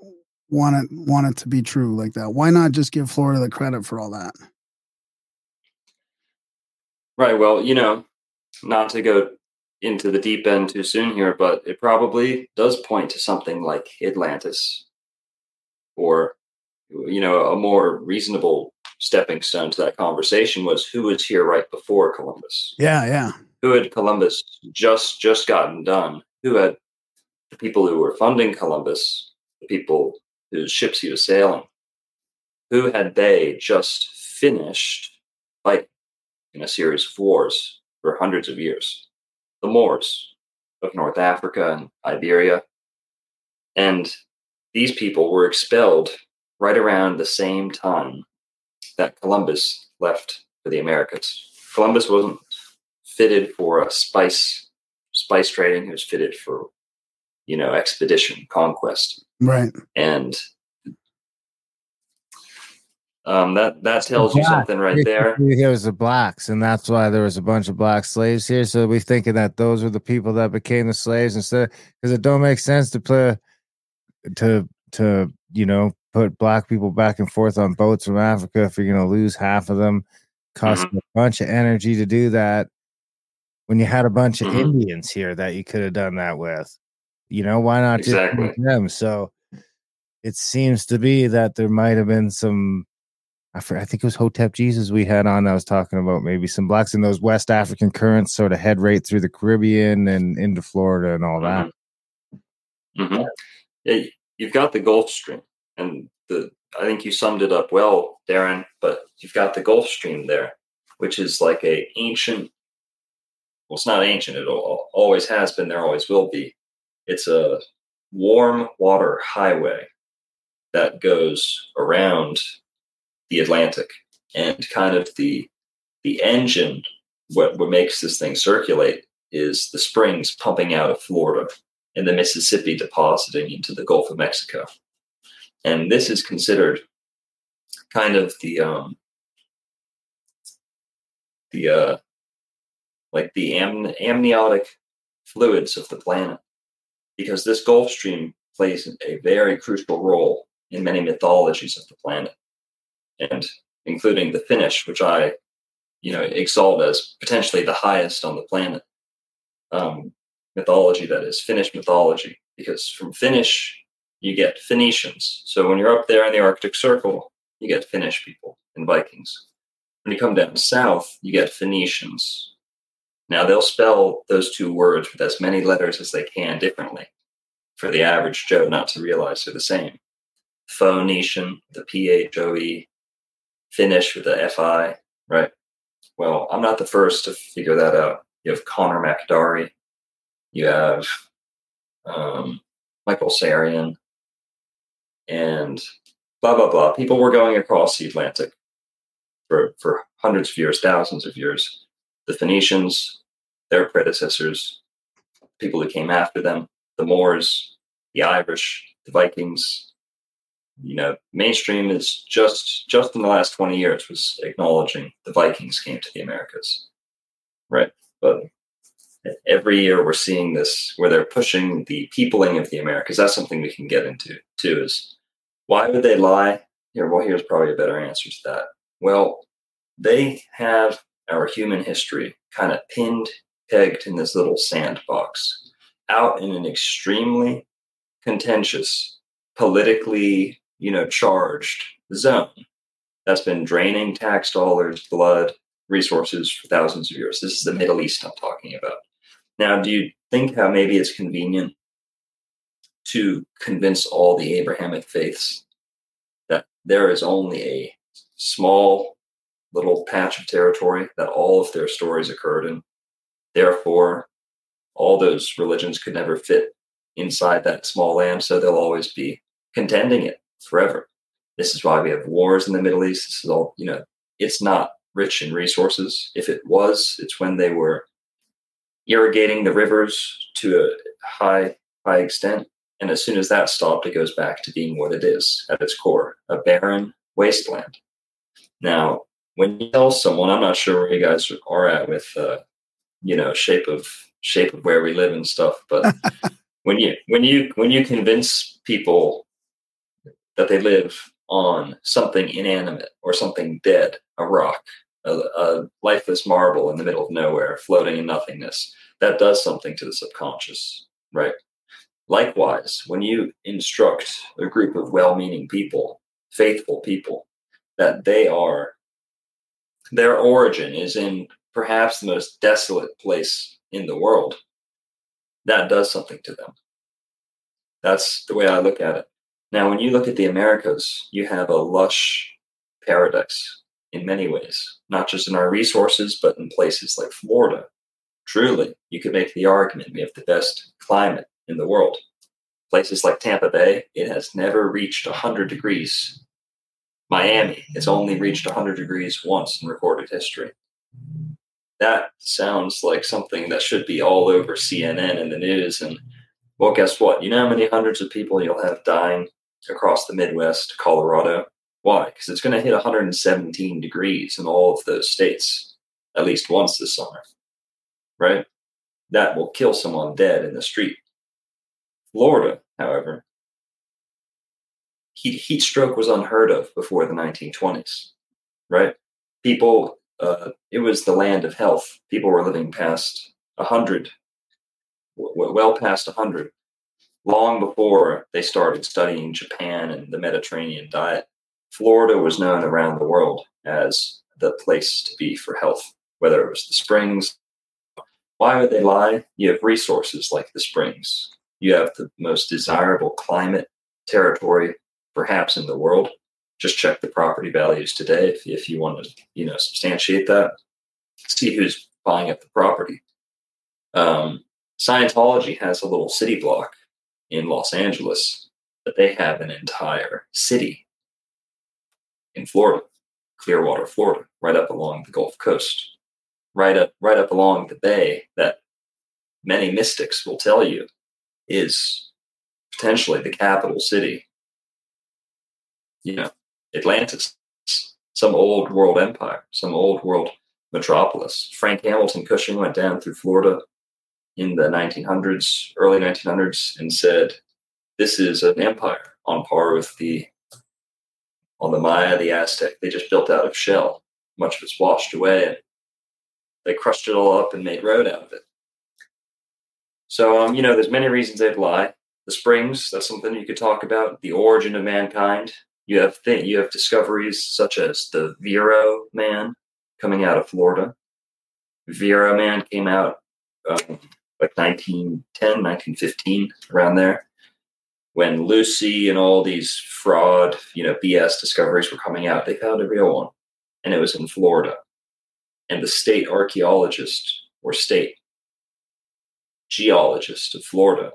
want it want it to be true like that? Why not just give Florida the credit for all that? Right. Well, you know, not to go into the deep end too soon here, but it probably does point to something like Atlantis or you know, a more reasonable stepping stone to that conversation was who was here right before Columbus? Yeah, yeah. Who had Columbus just just gotten done? Who had the people who were funding Columbus, the people whose ships he was sailing? Who had they just finished fighting in a series of wars for hundreds of years? The Moors of North Africa and Iberia. And these people were expelled right around the same time that Columbus left for the Americas. Columbus wasn't fitted for a spice spice trading; he was fitted for you know expedition, conquest, Right. and um, that that tells you something right there. Here was the blacks, and that's why there was a bunch of black slaves here. So we thinking that those were the people that became the slaves instead, because it don't make sense to play to to you know put black people back and forth on boats from Africa if you're gonna lose half of them. Cost Mm-hmm. a bunch of energy to do that. When you had a bunch of Mhm. Indians here that you could have done that with, you know, why not Exactly. take them? So it seems to be that there might have been some I, think it was Hotep Jesus we had on. I was talking about maybe some blacks in those West African currents sort of head right through the Caribbean and into Florida and all that. Mhm. Yeah, you've got the Gulf Stream, and the I think you summed it up well, Darren. But you've got the Gulf Stream there, which is like a ancient. Well, it's not ancient. It always has been. There always will be. It's a warm water highway that goes around the Atlantic, and kind of the the engine. What what makes this thing circulate is the springs pumping out of Florida and the Mississippi depositing into the Gulf of Mexico. And this is considered kind of the um, the uh, like the am- amniotic fluids of the planet, because this Gulf Stream plays a very crucial role in many mythologies of the planet, and including the Finnish, which I, you know, exalt as potentially the highest on the planet. Um, mythology that is Finnish mythology, because from Finnish you get Phoenicians. So when you're up there in the Arctic Circle, you get Finnish people and Vikings. When you come down south, you get Phoenicians. Now they'll spell those two words with as many letters as they can differently for the average Joe not to realize they're the same. Phoenician, the P H O E, Finnish with the F I, right? Well, I'm not the first to figure that out. You have Conor MacDari, you have um, Michael Tsarion, and blah blah blah. People were going across the Atlantic for for hundreds of years, thousands of years. The Phoenicians, their predecessors, people who came after them, the Moors, the Irish, the Vikings. You know, mainstream is just just in the last twenty years was acknowledging the Vikings came to the Americas, right? But every year we're seeing this where they're pushing the peopling of the Americas. That's something we can get into too. Is why would they lie? Here, well, here's probably a better answer to that. Well, they have our human history kind of pinned, pegged in this little sandbox, out in an extremely contentious, politically, you know, charged zone that's been draining tax dollars, blood, resources for thousands of years. This is the Middle East I'm talking about. Now, do you think how maybe it's convenient to convince all the Abrahamic faiths that there is only a small little patch of territory that all of their stories occurred in? Therefore, all those religions could never fit inside that small land, so they'll always be contending it forever. This is why we have wars in the Middle East. This is all, you know, it's not rich in resources. If it was, it's when they were irrigating the rivers to a high, high extent. And as soon as that stopped, it goes back to being what it is at its core a barren wasteland. Now, when you tell someone, I'm not sure where you guys are at with, uh, you know, shape of shape of where we live and stuff, but <laughs> when you when you when you convince people that they live on something inanimate or something dead, a rock, a, a lifeless marble in the middle of nowhere, floating in nothingness, that does something to the subconscious, right? Likewise, when you instruct a group of well meaning people faithful people that they are their origin is in perhaps the most desolate place in the world that does something to them. That's the way i look at it now when you look at the americas you have a lush paradise in many ways not just in our resources but in places like florida truly you could make the argument we have the best climate in the world places like tampa bay it has never reached 100 degrees Miami has only reached 100 degrees once in recorded history. That sounds like something that should be all over CNN and the news. And well, guess what? You know how many hundreds of people you'll have dying across the Midwest, Colorado? Why? Because it's going to hit 117 degrees in all of those states at least once this summer, right? That will kill someone dead in the street. Florida, however, heat, heat stroke was unheard of before the 1920s, right? People, uh, it was the land of health. People were living past 100, w- well past 100, long before they started studying Japan and the Mediterranean diet. Florida was known around the world as the place to be for health, whether it was the springs. Why would they lie? You have resources like the springs. You have the most desirable climate, territory, perhaps in the world. Just check the property values today if, if you want to, you know, substantiate that. See who's buying up the property. Um, Scientology has a little city block in Los Angeles, but they have an entire city in Florida, Clearwater, Florida, right up along the Gulf Coast, right up right up along the bay that many mystics will tell you is potentially the capital city you know, Atlantis, some old world empire, some old world metropolis. Frank Hamilton Cushing went down through Florida in the 1900s, early 1900s, and said, "This is an empire on par with the on the Maya, the Aztec. They just built out of shell. Much of it's washed away, and they crushed it all up and made road out of it." So, um, you know, there's many reasons they'd lie. The springs, that's something you could talk about. The origin of mankind, you have th- you have discoveries such as the Vero man coming out of Florida. Vero man came out um, like 1910, 1915, around there, when Lucy and all these fraud, you know, BS discoveries were coming out. They found a real one, and it was in Florida. And the state archaeologist or state geologist of Florida,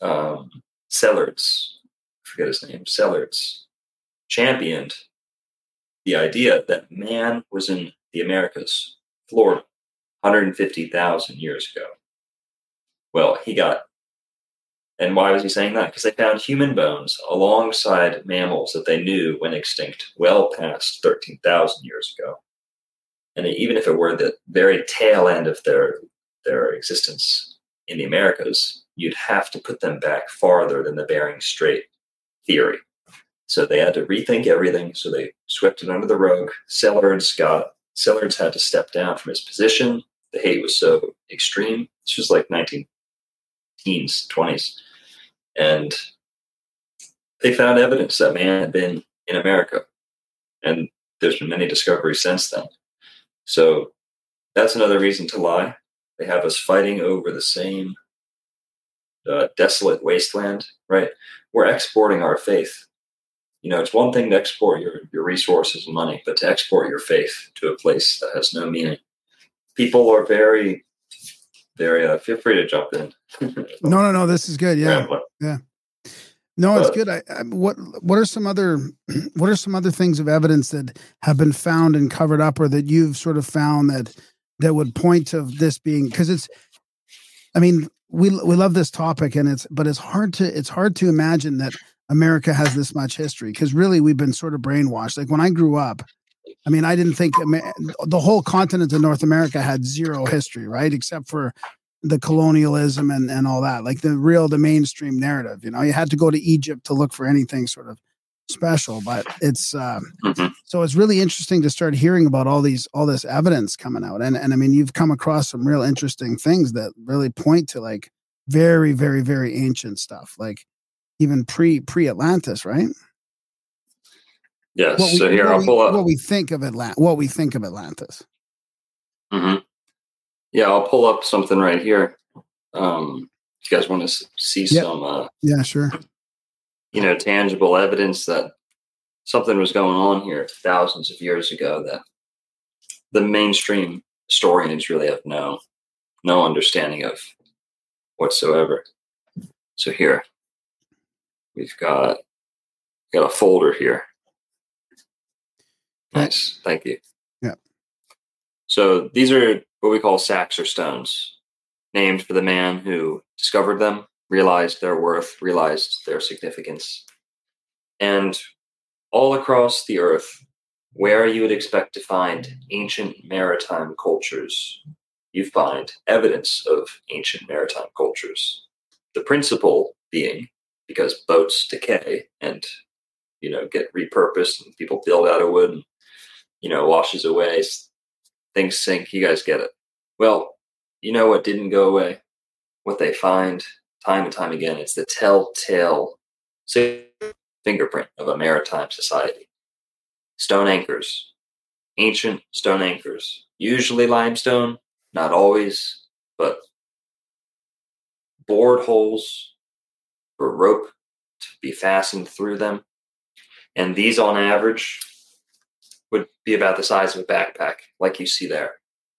um, Sellards, forget his name, Sellards, championed the idea that man was in the Americas, Florida, 150,000 years ago. Well, he got, and why was he saying that? Because they found human bones alongside mammals that they knew went extinct well past 13,000 years ago. And even if it were the very tail end of their their existence in the Americas, you'd have to put them back farther than the Bering Strait theory. So they had to rethink everything. So they swept it under the rug. Sellards got Sellards had to step down from his position. The hate was so extreme. This was like 19 teens, 20s. And they found evidence that man had been in America. And there's been many discoveries since then. So that's another reason to lie. They have us fighting over the same uh, desolate wasteland, right? we're exporting our faith. You know, it's one thing to export your, your resources and money, but to export your faith to a place that has no meaning. People are very, very, uh, feel free to jump in. <laughs> no, no, no. This is good. Yeah. Yeah. No, it's good. I, I, what what are some other <clears throat> what are some other things of evidence that have been found and covered up, or that you've sort of found that that would point to this being because it's, I mean, we we love this topic and it's but it's hard to it's hard to imagine that America has this much history because really we've been sort of brainwashed. Like when I grew up, I mean, I didn't think the whole continent of North America had zero history, right? Except for the colonialism and, and all that, like the real, the mainstream narrative. You know, you had to go to Egypt to look for anything sort of special, but it's um, mm-hmm. so it's really interesting to start hearing about all these all this evidence coming out, and and I mean you've come across some real interesting things that really point to like very very very ancient stuff. Like even pre pre Atlantis, right? Yes. What we, so here I'll we- pull up. what we think of Atlant what we think of Atlantis. hmm Yeah, I'll pull up something right here. Um, if you guys want to see Yep. some, uh, Yeah, sure. you know, tangible evidence that something was going on here thousands of years ago that the mainstream historians really have no no understanding of whatsoever. So here we've got got a folder here. Nice, thank you. Yeah. So these are what we call Saxer stones, named for the man who discovered them, realized their worth, realized their significance. And all across the earth, where you would expect to find ancient maritime cultures, you find evidence of ancient maritime cultures. The principle being because boats decay and you know get repurposed and people build out of wood and you know washes away things sink you guys get it. Well you know what didn't go away? What they find time and time again it's the telltale fingerprint of a maritime society. Stone anchors ancient stone anchors usually limestone not always but bored holes for rope to be fastened through them. And these on average would be about the size of a backpack like you see there.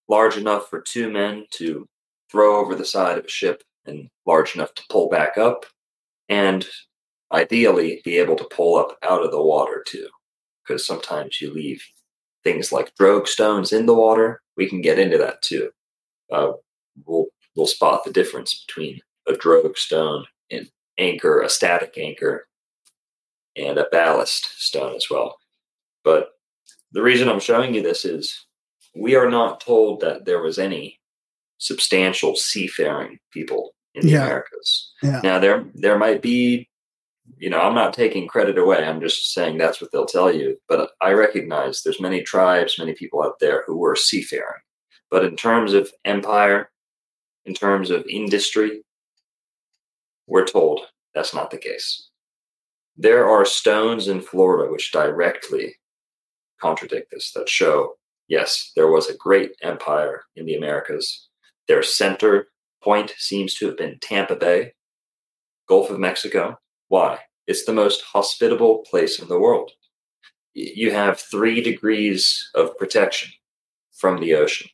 Large enough for two men to throw over the side of a ship and large enough to pull back up and ideally be able to pull up out of the water too because sometimes you leave things like drogue stones in the water. We can get into that too. Uh, we'll we'll spot the difference between a drogue stone and anchor a static anchor and a ballast stone as well. But the reason i'm showing you this is we are not told that there was any substantial seafaring people in the Yeah. americas. Yeah. now there there might be you know i'm not taking credit away. I'm just saying that's what they'll tell you. But i recognize there's many tribes many people out there who were seafaring. But in terms of empire in terms of industry we're told that's not the case. There are stones in florida which directly contradict this that show yes there was a great empire in the americas their center point seems to have been tampa bay gulf of mexico why? It's the most hospitable place in the world. You have three degrees of protection from the ocean.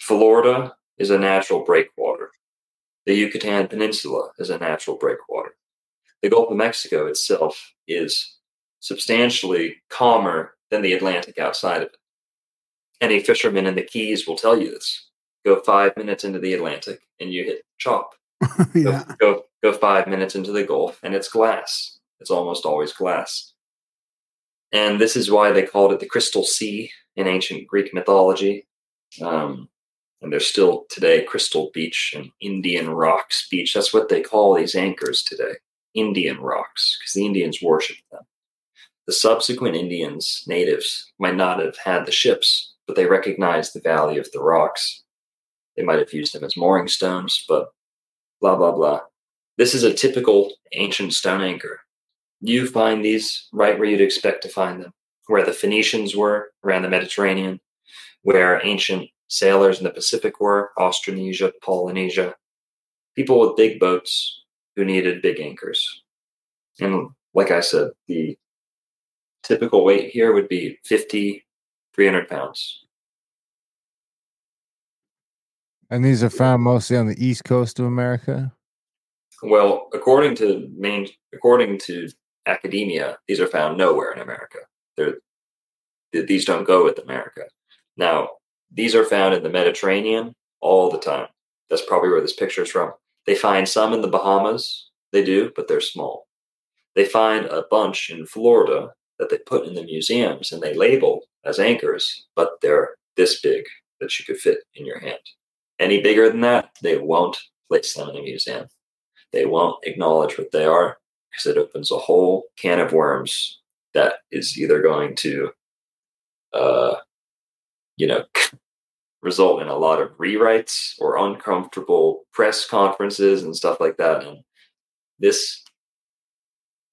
Florida is a natural breakwater. The Yucatan Peninsula is a natural breakwater. The Gulf of Mexico itself is substantially calmer than the Atlantic outside of it. Any fisherman in the Keys will tell you this. Go five minutes into the Atlantic and you hit chop <laughs> yeah. go, go go five minutes into the Gulf, and it's glass. It's almost always glass. And this is why they called it the Crystal Sea in ancient Greek mythology. Um, and there's still today Crystal Beach and Indian Rocks Beach. That's what they call these anchors today Indian rocks, because the Indians worship them. The subsequent Indians, natives, might not have had the ships, but they recognized the value of the rocks. They might have used them as mooring stones, but blah blah blah. This is a typical ancient stone anchor. You find these right where you'd expect to find them, where the Phoenicians were around the Mediterranean, where ancient sailors in the Pacific were, Austronesia, Polynesia, people with big boats who needed big anchors. And like I said, the typical weight here would be 50, 300 pounds. And these are found mostly on the east coast of America. Well, according to main, according to academia, these are found nowhere in America. They're, these don't go with America. Now, these are found in the Mediterranean all the time. That's probably where this picture is from. They find some in the Bahamas. They do, but they're small. They find a bunch in Florida that they put in the museums and they label as anchors, but they're this big that you could fit in your hand. Any bigger than that, they won't place them in a museum they won't acknowledge what they are because it opens a whole can of worms that is either going to uh you know <laughs> result in a lot of rewrites or uncomfortable press conferences and stuff like that and this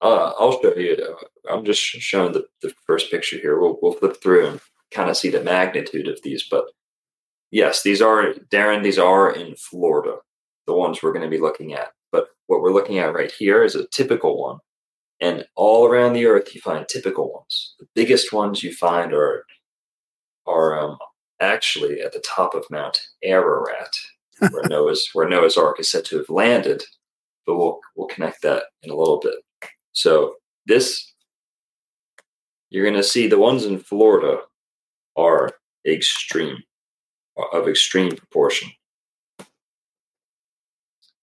Uh, I'll show you. I'm just showing the, the first picture here. We'll we'll flip through and kind of see the magnitude of these. But yes, these are Darren. These are in Florida. The ones we're going to be looking at. But what we're looking at right here is a typical one. And all around the earth, you find typical ones. The biggest ones you find are are um, actually at the top of Mount Ararat, where <laughs> Noah's where Noah's Ark is said to have landed. But we'll we'll connect that in a little bit. So this you're going to see the ones in Florida are extreme of extreme proportion.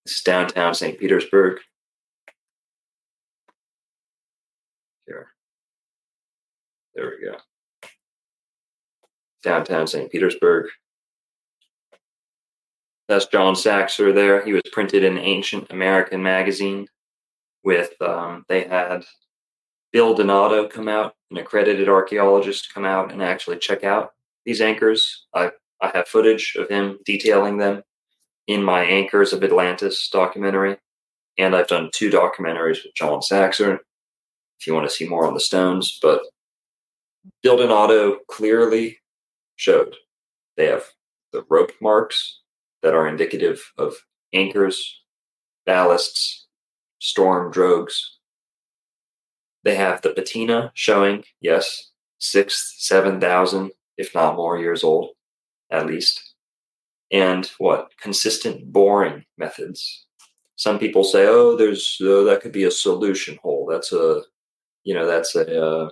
This is downtown St. Petersburg. Here. There we go. Downtown St. Petersburg. That's John Saxer there. He was printed in Ancient American Magazine with, um, they had Bill Donato come out, an accredited archaeologist to come out and actually check out these anchors. I, I have footage of him detailing them in my Anchors of Atlantis documentary. And I've done two documentaries with John Saxer if you want to see more on the stones. But Bill Donato clearly showed they have the rope marks that are indicative of anchors, ballasts, storm drogues. They have the patina showing, yes, six, seven thousand, if not more years old, at least. And what consistent boring methods. Some people say, "Oh, there's uh, that could be a solution hole. That's a, you know, that's a uh,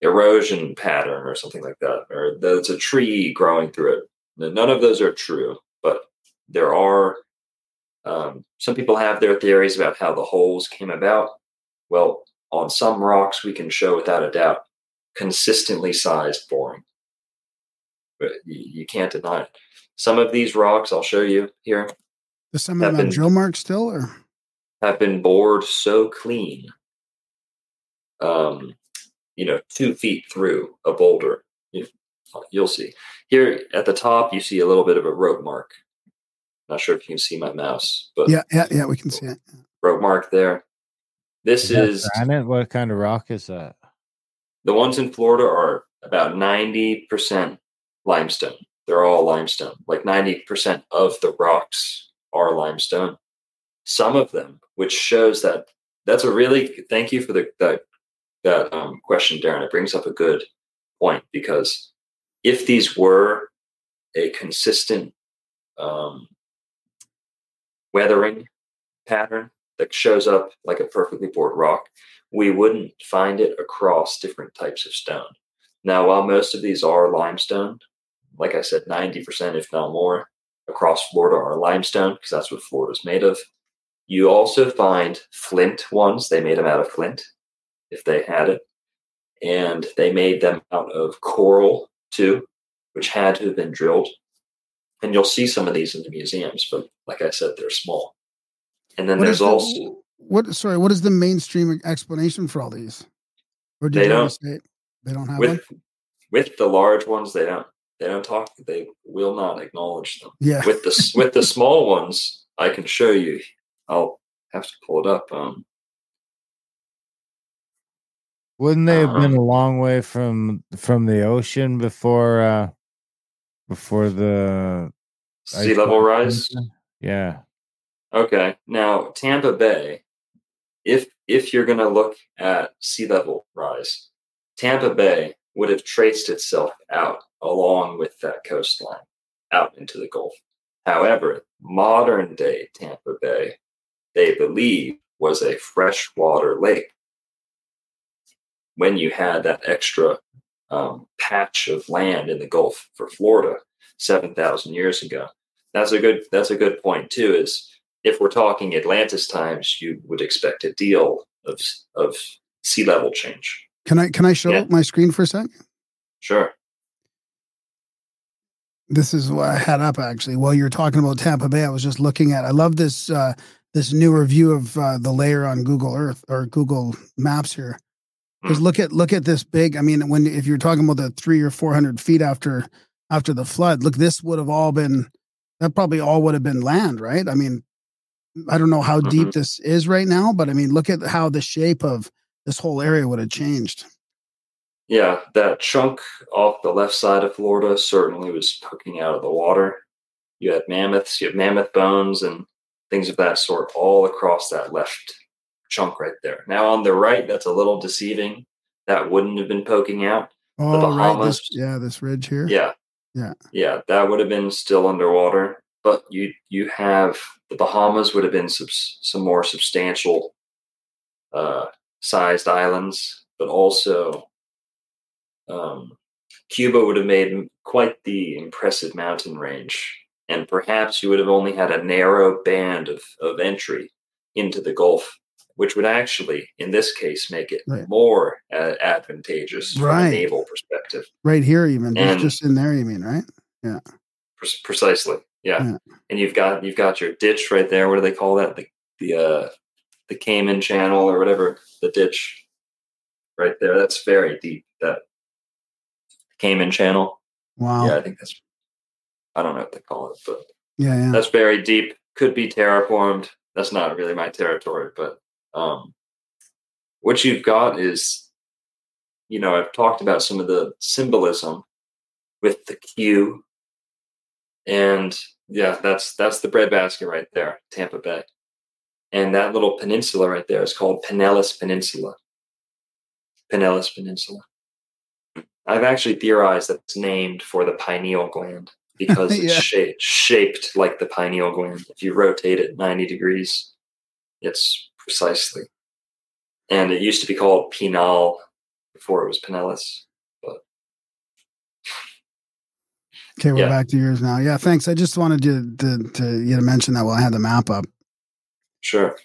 erosion pattern or something like that, or that's a tree growing through it." None of those are true, but there are um, some people have their theories about how the holes came about. Well, on some rocks, we can show without a doubt consistently sized boring. But you, you can't deny it. Some of these rocks, I'll show you here, Does some of them been- drill marks still, or have been bored so clean, um, you know, two feet through a boulder. You, you'll see. Here at the top, you see a little bit of a rope mark. Not sure if you can see my mouse, but yeah, yeah, yeah, we can see it. rope mark there. This that is granite. What kind of rock is that? the ones in Florida are about 90% limestone. They're all limestone. Like 90% of the rocks are limestone. Some of them, which shows that that's a really thank you for the that that um, question, Darren. It brings up a good point because if these were a consistent um, weathering pattern that shows up like a perfectly bored rock, we wouldn't find it across different types of stone. Now, while most of these are limestone, like I said, 90%, if not more, across Florida are limestone because that's what Florida's made of. You also find flint ones. They made them out of flint if they had it. And they made them out of coral too, which had to have been drilled. And you'll see some of these in the museums, but like I said, they're small. And then What there's is the- also what? Sorry, what is the mainstream explanation for all these? Or did They don't- already say they don't have one? with with the large ones they don't they don't talk they will not acknowledge them Yeah, with the with the small ones i can show you i'll have to pull it up um Wouldn't they have been Um, a long way from from the ocean before uh before the sea level rise? Yeah. Okay now tampa bay if if you're going to look at sea level rise tampa bay would have traced itself out along with that coastline out into the gulf however modern day tampa bay they believe was a freshwater lake when you had that extra um, patch of land in the Gulf for Florida seven thousand years ago. That's a good. That's a good point too. Is if we're talking Atlantis times, you would expect a deal of of sea level change. can I can I show Yeah. my screen for a sec? Sure. This is what I had up actually. While you were talking about Tampa Bay, I was just looking at. I love this uh, this newer view of uh, the layer on Google Earth or Google Maps here. Because Hmm. look at look at this big. I mean, when if you're talking about the three or four hundred feet after after the flood, look, this would have all been that probably all would have been land, right? I mean, I don't know how deep Mhm. this is right now, but I mean, look at how the shape of this whole area would have changed. Yeah, that chunk off the left side of Florida certainly was poking out of the water. You had mammoths, you had mammoth bones and things of that sort all across that left chunk right there. Now on the right, that's a little deceiving. That wouldn't have been poking out. Oh, right. This, yeah, this ridge here. Yeah. Yeah. Yeah, that would have been still underwater. But you you have the Bahamas would have been some more substantial uh, sized islands, but also um, Cuba would have made quite the impressive mountain range. And perhaps you would have only had a narrow band of, of entry into the Gulf, which would actually, in this case, make it Right. more uh, advantageous from Right. a naval perspective. Right here, even just, And- just in there. You mean right? Pre- precisely yeah. Yeah. and you've got you've got your ditch right there what do they call that the the uh the cayman channel or whatever the ditch right there that's very deep that cayman channel Wow. yeah Yeah, i think that's i don't know what they call it but yeah. that's very deep could be terraformed that's not really my territory but um what you've got is you know i've talked about some of the symbolism with the q and yeah that's that's the breadbasket right there tampa bay. And that little peninsula right there is called pinellas peninsula. Pinellas peninsula. I've actually theorized that it's named for the pineal gland because <laughs> it's Yeah. sha- shaped like the pineal gland. If you rotate it 90 degrees it's precisely. And it used to be called penal before it was pinellas Okay, we're yeah. back to yours now. Yeah, thanks. I just wanted you to, to you to mention that while I had the map up. Sure.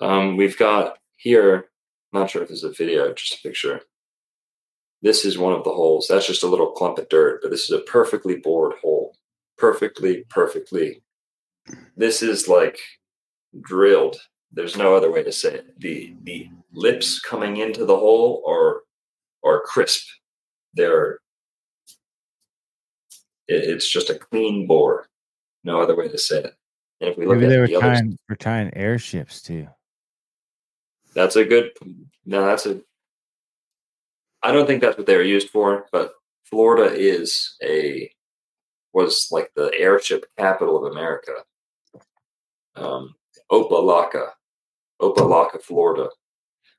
Um, we've got here, not sure if this is a video, just a picture. This is one of the holes. That's just a little clump of dirt, but this is a perfectly bored hole. Perfectly, perfectly. This is like drilled. There's no other way to say it. The the lips coming into the hole are are crisp. They're it, it's just a clean bore. No other way to say it. And if we look Maybe they at were the tying, were tying airships too. That's a good. No, that's a. I don't think that's what they were used for, but Florida is a was like the airship capital of America. Um, Opa-locka, Opa-locka, Florida,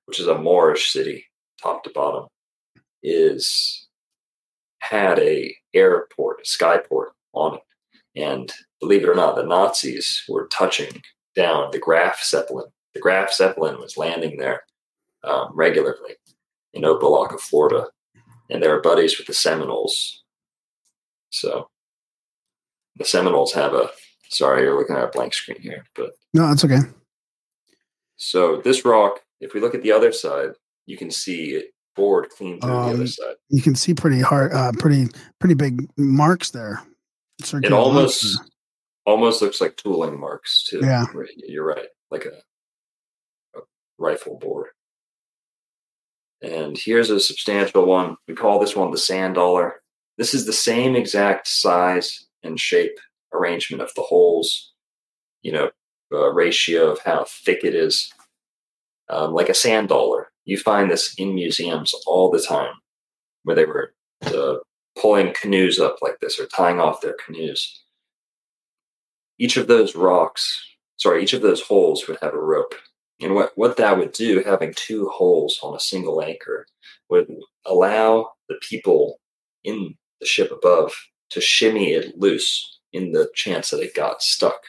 which is a Moorish city, top to bottom, is had a airport, a skyport on it, and believe it or not, the Nazis were touching down the Graf Zeppelin the Graf Zeppelin was landing there um, regularly in Opa-locka, Florida, and they were buddies with the Seminoles. So the Seminoles have a. Sorry, you're looking at a blank screen here, but No, that's okay. so this rock, if we look at the other side, you can see it bored clean through the Um, other side. You can see pretty hard, uh, pretty pretty big marks there. It almost marks almost looks like tooling marks too. Yeah. You're right, like a, a rifle bore. And here's a substantial one. We call this one the sand dollar. This is the same exact size and shape arrangement of the holes, you know, uh, ratio of how thick it is, um, like a sand dollar. You find this in museums all the time, where they were uh, pulling canoes up like this or tying off their canoes. Each of those rocks, sorry, each of those holes would have a rope. And what, what that would do, having two holes on a single anchor, would allow the people in the ship above to shimmy it loose in the chance that it got stuck.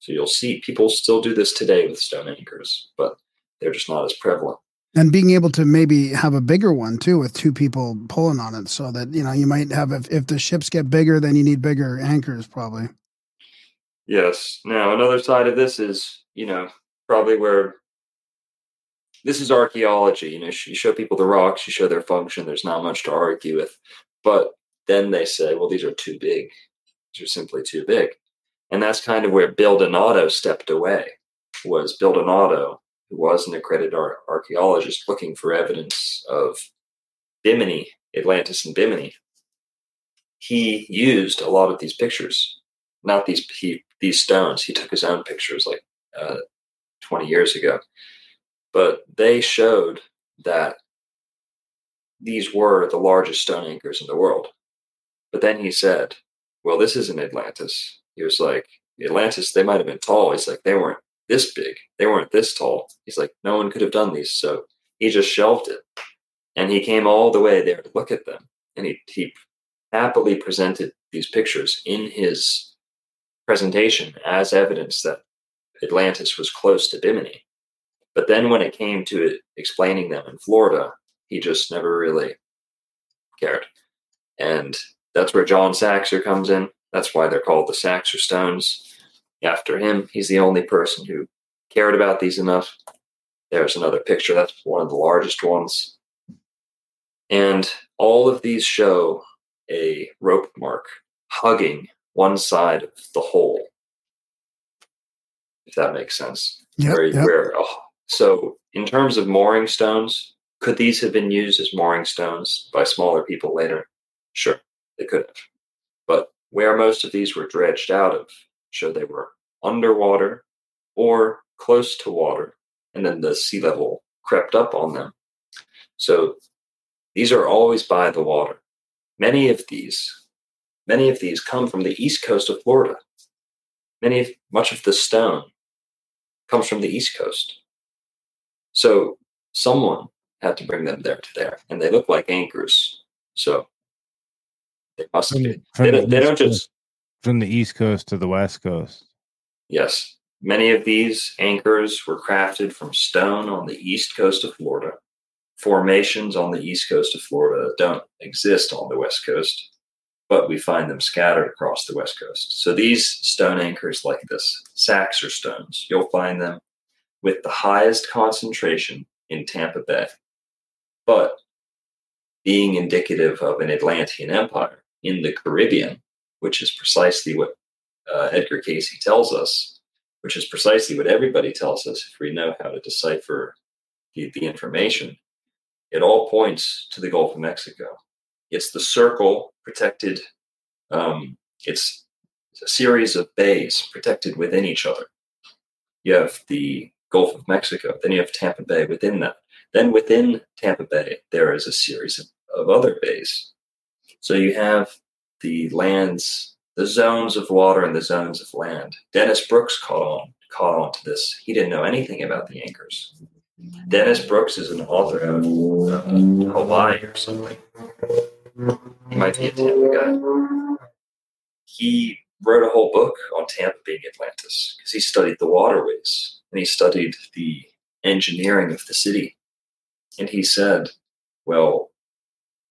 So you'll see people still do this today with stone anchors, but they're just not as prevalent. And being able to maybe have a bigger one too with two people pulling on it so that you know you might have if, if the ships get bigger then you need bigger anchors probably Yes. Now, another side of this is, you know, probably where this is archaeology. You know, you show people the rocks, you show their function. There's not much to argue with. But then they say, well, these are too big. These are simply too big. And that's kind of where Bill Donato stepped away. Was Bill Donato, who was an accredited ar- archaeologist looking for evidence of Bimini, Atlantis and Bimini. He used a lot of these pictures not these he, these stones. He took his own pictures like uh, 20 years ago, but they showed that these were the largest stone anchors in the world. But then he said, "Well, this isn't Atlantis." He was like, "Atlantis, they might have been tall." He's like, "They weren't this big. They weren't this tall." He's like, "No one could have done these." So he just shelved it, and he came all the way there to look at them, and he he happily presented these pictures in his presentation as evidence that Atlantis was close to Bimini. But then when it came to explaining them in Florida, he just never really cared. And that's where John Saxer comes in. That's why they're called the Saxer Stones. After him, he's the only person who cared about these enough. There's another picture. That's one of the largest ones. And all of these show a rope mark hugging one side of the hole. If that makes sense. Yep, where, yep. where oh, so in terms of mooring stones, could these have been used as mooring stones by smaller people later? Sure, they could have. But where most of these were dredged out of show they were underwater or close to water, and then the sea level crept up on them. So these are always by the water. Many of these, many of these come from the east coast of Florida. Many of much of the stone comes from the east coast. So someone had to bring them there to there, and they look like anchors. So they must From be. the- from They don't, they don't just From the East Coast to the West Coast. Yes. Many of these anchors were crafted from stone on the east coast of Florida. Formations on the east coast of Florida don't exist on the west coast, but we find them scattered across the west coast. So these stone anchors like this, Saxer stones, you'll find them with the highest concentration in Tampa Bay. But being indicative of an Atlantean empire in the Caribbean, which is precisely what uh, Edgar Cayce tells us, which is precisely what everybody tells us if we know how to decipher the, the information. It all points to the Gulf of Mexico. It's the circle protected, um, it's a series of bays protected within each other. You have the Gulf of Mexico, then you have Tampa Bay within that. Then within Tampa Bay, there is a series of, of other bays. So you have the lands, the zones of water and the zones of land. Dennis Brooks caught on caught on to this. He didn't know anything about the anchors. Dennis Brooks is an author out of uh, Hawaii or something. He might be a Tampa guy. He wrote a whole book on Tampa being Atlantis because he studied the waterways and he studied the engineering of the city. And he said, well,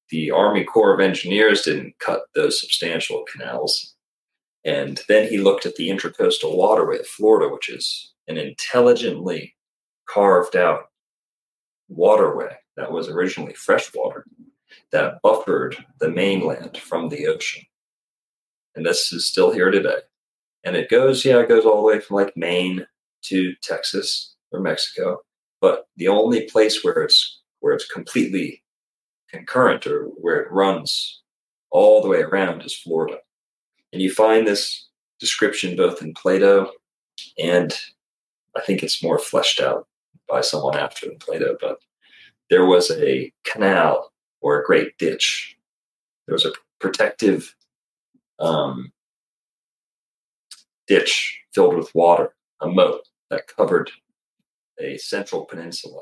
the Army Corps of Engineers didn't cut those substantial canals. And then he looked at the intracoastal waterway of Florida, which is an intelligently carved out waterway that was originally freshwater that buffered the mainland from the ocean. And this is still here today. And it goes, yeah, it goes all the way from like Maine to Texas or Mexico. But the only place where it's where it's completely concurrent or where it runs all the way around is Florida. And you find this description both in Plato and I think it's more fleshed out by someone after Plato, but there was a canal or a great ditch. There was a protective um, ditch filled with water, a moat that covered a central peninsula.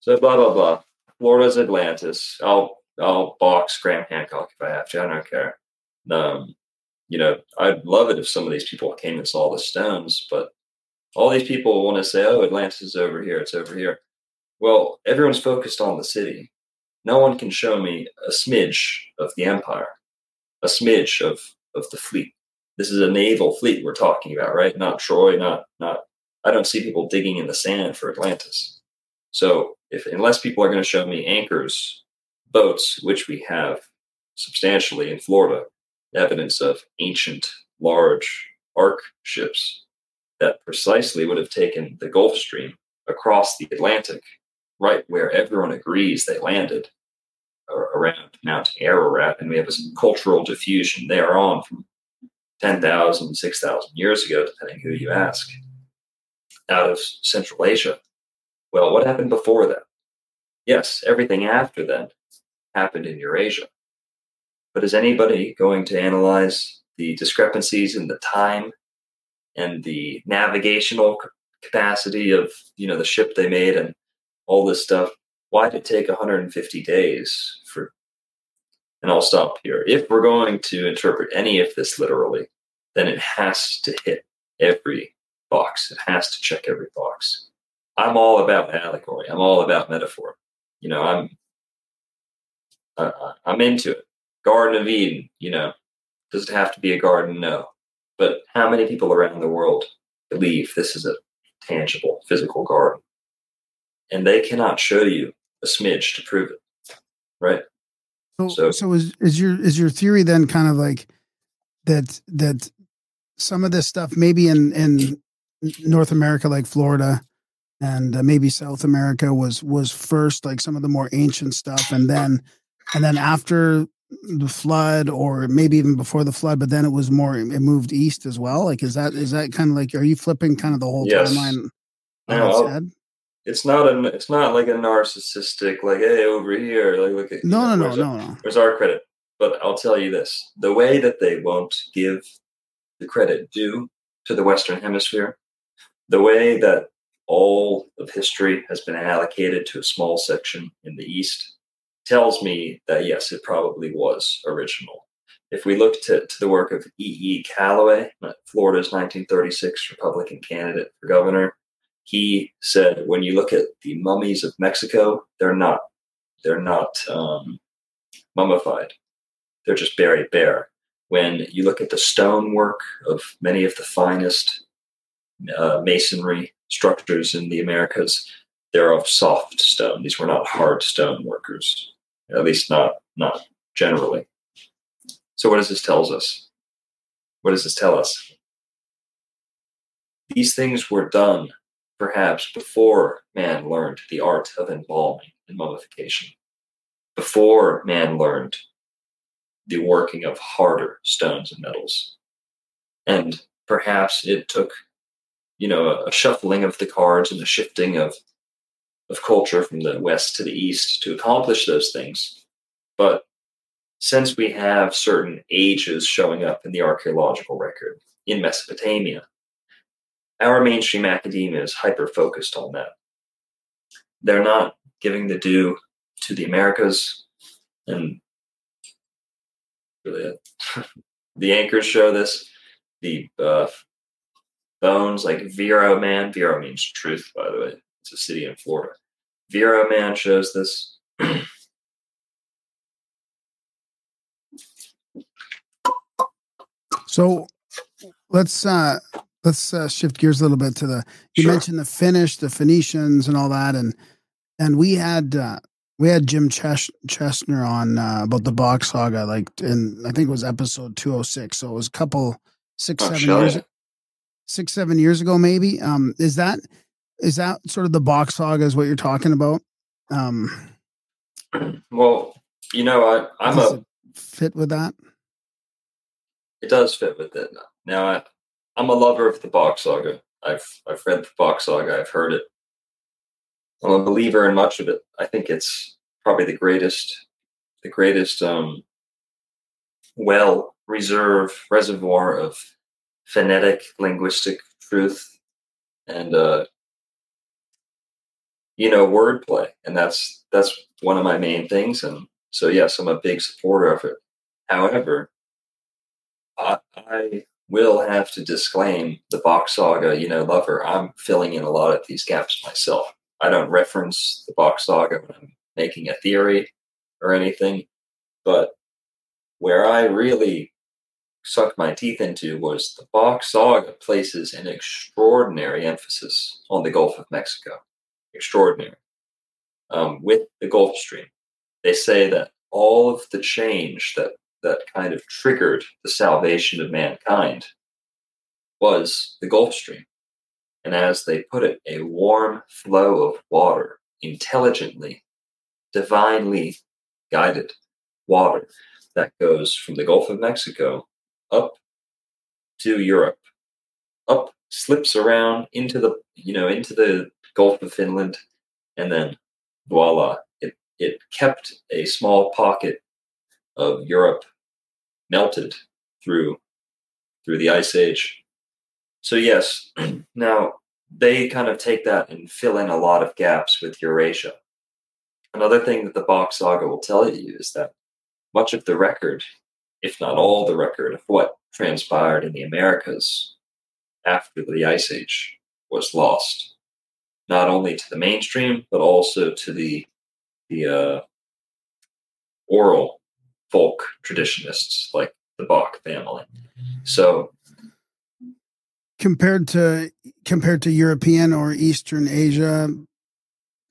So blah blah blah. Florida's Atlantis. I'll I'll box Graham Hancock if I have to. I don't care. Um, you know, I'd love it if some of these people came and saw the stones, but all these people want to say, "Oh, Atlantis is over here. It's over here." Well, everyone's focused on the city. No one can show me a smidge of the empire, a smidge of of the fleet. This is a naval fleet we're talking about, right? Not Troy, not not. I don't see people digging in the sand for Atlantis. So, if unless people are going to show me anchors, boats, which we have substantially in Florida, evidence of ancient, large arc ships that precisely would have taken the Gulf Stream across the Atlantic, right where everyone agrees they landed around Mount Ararat, and we have a cultural diffusion there on from 10,000, 6,000 years ago, depending who you ask, out of Central Asia. Well, what happened before that? Yes, everything after that happened in Eurasia. But is anybody going to analyze the discrepancies in the time and the navigational capacity of you know the ship they made and all this stuff? Why did it take 150 days for? And I'll stop here. If we're going to interpret any of this literally, then it has to hit every box. It has to check every box. I'm all about allegory. I'm all about metaphor. You know, I'm uh, I'm into it. Garden of Eden. You know, does it have to be a garden? No. But how many people around the world believe this is a tangible, physical garden? And they cannot show you a smidge to prove it. Right? So, So- so, is is your is your theory then kind of like that that some of this stuff maybe in in North America like Florida and uh, maybe South America was was first like some of the more ancient stuff and then and then after the flood or maybe even before the flood but then it was more it moved east as well like is that is that kind of like are you flipping kind of the whole Yes. timeline No, its not a. It's not like a narcissistic. Like, hey, over here. Like, look at. no no no no no Where's our credit? But I'll tell you this: the way that they won't give the credit due to the Western Hemisphere, the way that all of history has been allocated to a small section in the East, tells me that yes, it probably was original. If we look to, to the work of E. E. Calloway, Florida's 1936 Republican candidate for governor, he said, when you look at the mummies of Mexico, they're not they're not um, mummified. They're just buried bare. When you look at the stonework of many of the finest uh, masonry structures in the Americas, they're of soft stone. These were not hard stone workers, at least not not generally. So, what does this tells us? What does this tell us? These things were done perhaps before man learned the art of embalming and mummification, before man learned the working of harder stones and metals. And perhaps it took, you know, a, a shuffling of the cards and a shifting of of culture from the west to the east to accomplish those things. But since we have certain ages showing up in the archaeological record in Mesopotamia, our mainstream academia is hyper focused on that. They're not giving the due to the Americas, and really, <laughs> the anchors show this. The uh, bones, like Vero Man, Vero means truth, by the way. It's a city in Florida. Vero Man shows this. So let's uh let's uh, shift gears a little bit to the you Sure. mentioned the Finnish, the Phoenicians and all that and and we had uh we had Jim Ches- Chestner on uh, about the Bock saga like in I think it was episode 206 so it was a couple six Oh, seven years six seven years ago maybe um is that is that sort of the Bock saga is what you're talking about um Well, you know, I, I'm a. it fit with that It does fit with it. Now, I, I'm a lover of the Bock saga. I've I've read the Bock saga. I've heard it. I'm a believer in much of it. I think it's probably the greatest, the greatest, um, well reserved reservoir of phonetic linguistic truth and uh, you know wordplay, and that's that's one of my main things. And so, yes, I'm a big supporter of it. However, I, I will have to disclaim the Bock saga, you know, lover. I'm filling in a lot of these gaps myself. I don't reference the Bock saga when I'm making a theory or anything, but where I really sucked my teeth into was the Bock saga places an extraordinary emphasis on the Gulf of Mexico. Extraordinary. Um, with the Gulf Stream. They say that all of the change that that kind of triggered the salvation of mankind was the Gulf Stream. And as they put it, a warm flow of water, intelligently, divinely guided water that goes from the Gulf of Mexico up to Europe, up slips around into the you know into the Gulf of Finland, and then voila, it it kept a small pocket of Europe melted through through the ice age. So yes, <clears throat> now they kind of take that and fill in a lot of gaps with Eurasia. Another thing that the Bock saga will tell you is that much of the record, if not all the record, of what transpired in the Americas after the Ice Age was lost, not only to the mainstream but also to the the uh, oral folk traditionists like the Bock family. So compared to compared to European or Eastern Asia,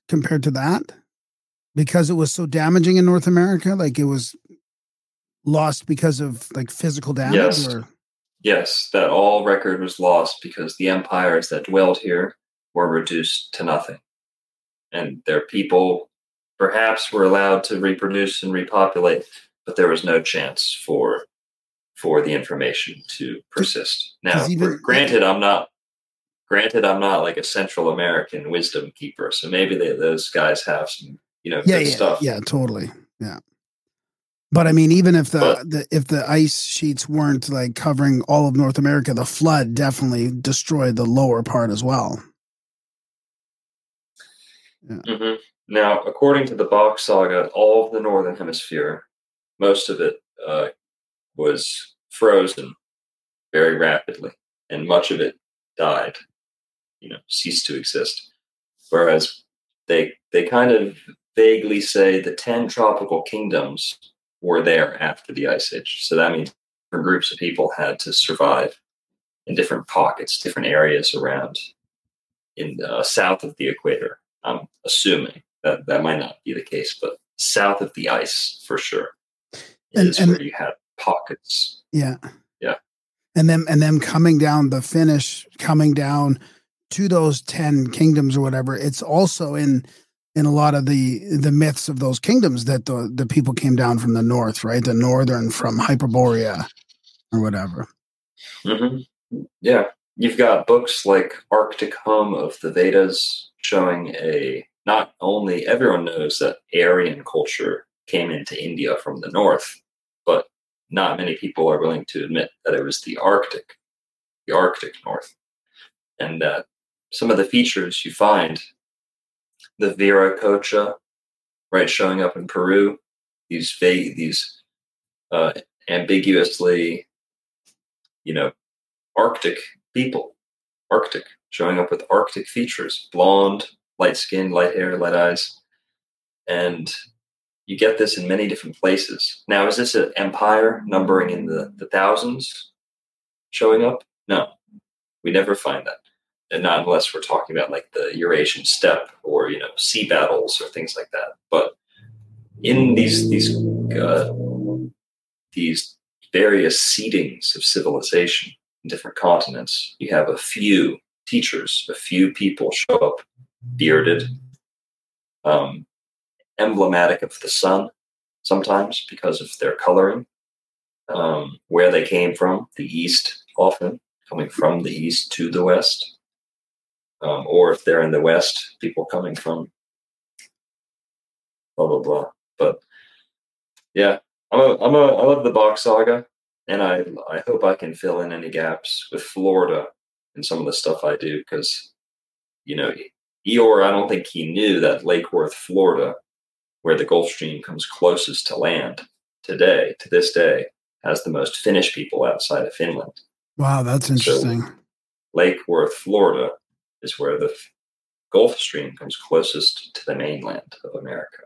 compared to that, because it was so damaging in North America, like it was lost because of like physical damage. Yes. Or yes, that all record was lost because the empires that dwelled here were reduced to nothing, and their people perhaps were allowed to reproduce and repopulate, but there was no chance for for the information to persist. Now, even- gr- granted, I'm not granted I'm not like a Central American wisdom keeper, so maybe they, those guys have some you know yeah, good yeah, stuff. yeah, totally, yeah. But I mean, even if the, But- the if the ice sheets weren't like covering all of North America, the flood definitely destroyed the lower part as well. Hmm Now, according to the Bock saga, all of the northern hemisphere, most of it uh, was frozen very rapidly, and much of it died, you know, ceased to exist. Whereas they they kind of vaguely say the ten tropical kingdoms were there after the ice age. So that means different groups of people had to survive in different pockets, different areas around in uh, south of the equator. I'm assuming that that might not be the case, but south of the ice for sure And- is and- where you had pockets. Yeah. Yeah. And them and them coming down the finish, coming down to those ten kingdoms or whatever. It's also in in a lot of the the myths of those kingdoms that the the people came down from the north, right? The northern from Hyperborea or whatever. hmm Yeah, you've got books like Arctic Home of the Vedas showing a not only everyone knows that Aryan culture came into India from the north, but not many people are willing to admit that it was the Arctic, the Arctic North, and that some of the features you find, the Viracocha, right, showing up in Peru, these vague, these uh, ambiguously, you know, Arctic people, Arctic, showing up with Arctic features, blonde, light skin, light hair, light eyes, and you get this in many different places. Now, is this an empire numbering in the, the thousands showing up? No, we never find that. And not unless we're talking about like the Eurasian steppe or, you know, sea battles or things like that. But in these, these, uh, these various seedings of civilization in different continents, you have a few teachers, a few people show up bearded, um, emblematic of the sun sometimes because of their coloring, um, where they came from, the east often, coming from the east to the west, um, or if they're in the west, people coming from blah blah blah. But yeah, I'm a, I'm a, I love the Bock saga, and I I hope I can fill in any gaps with Florida and some of the stuff I do because you know Ior I don't think he knew that Lake Worth, Florida, where the Gulf Stream comes closest to land today to this day, has the most Finnish people outside of Finland. Wow, that's interesting. Lake Worth, Florida, is where the Gulf Stream comes closest to the mainland of America,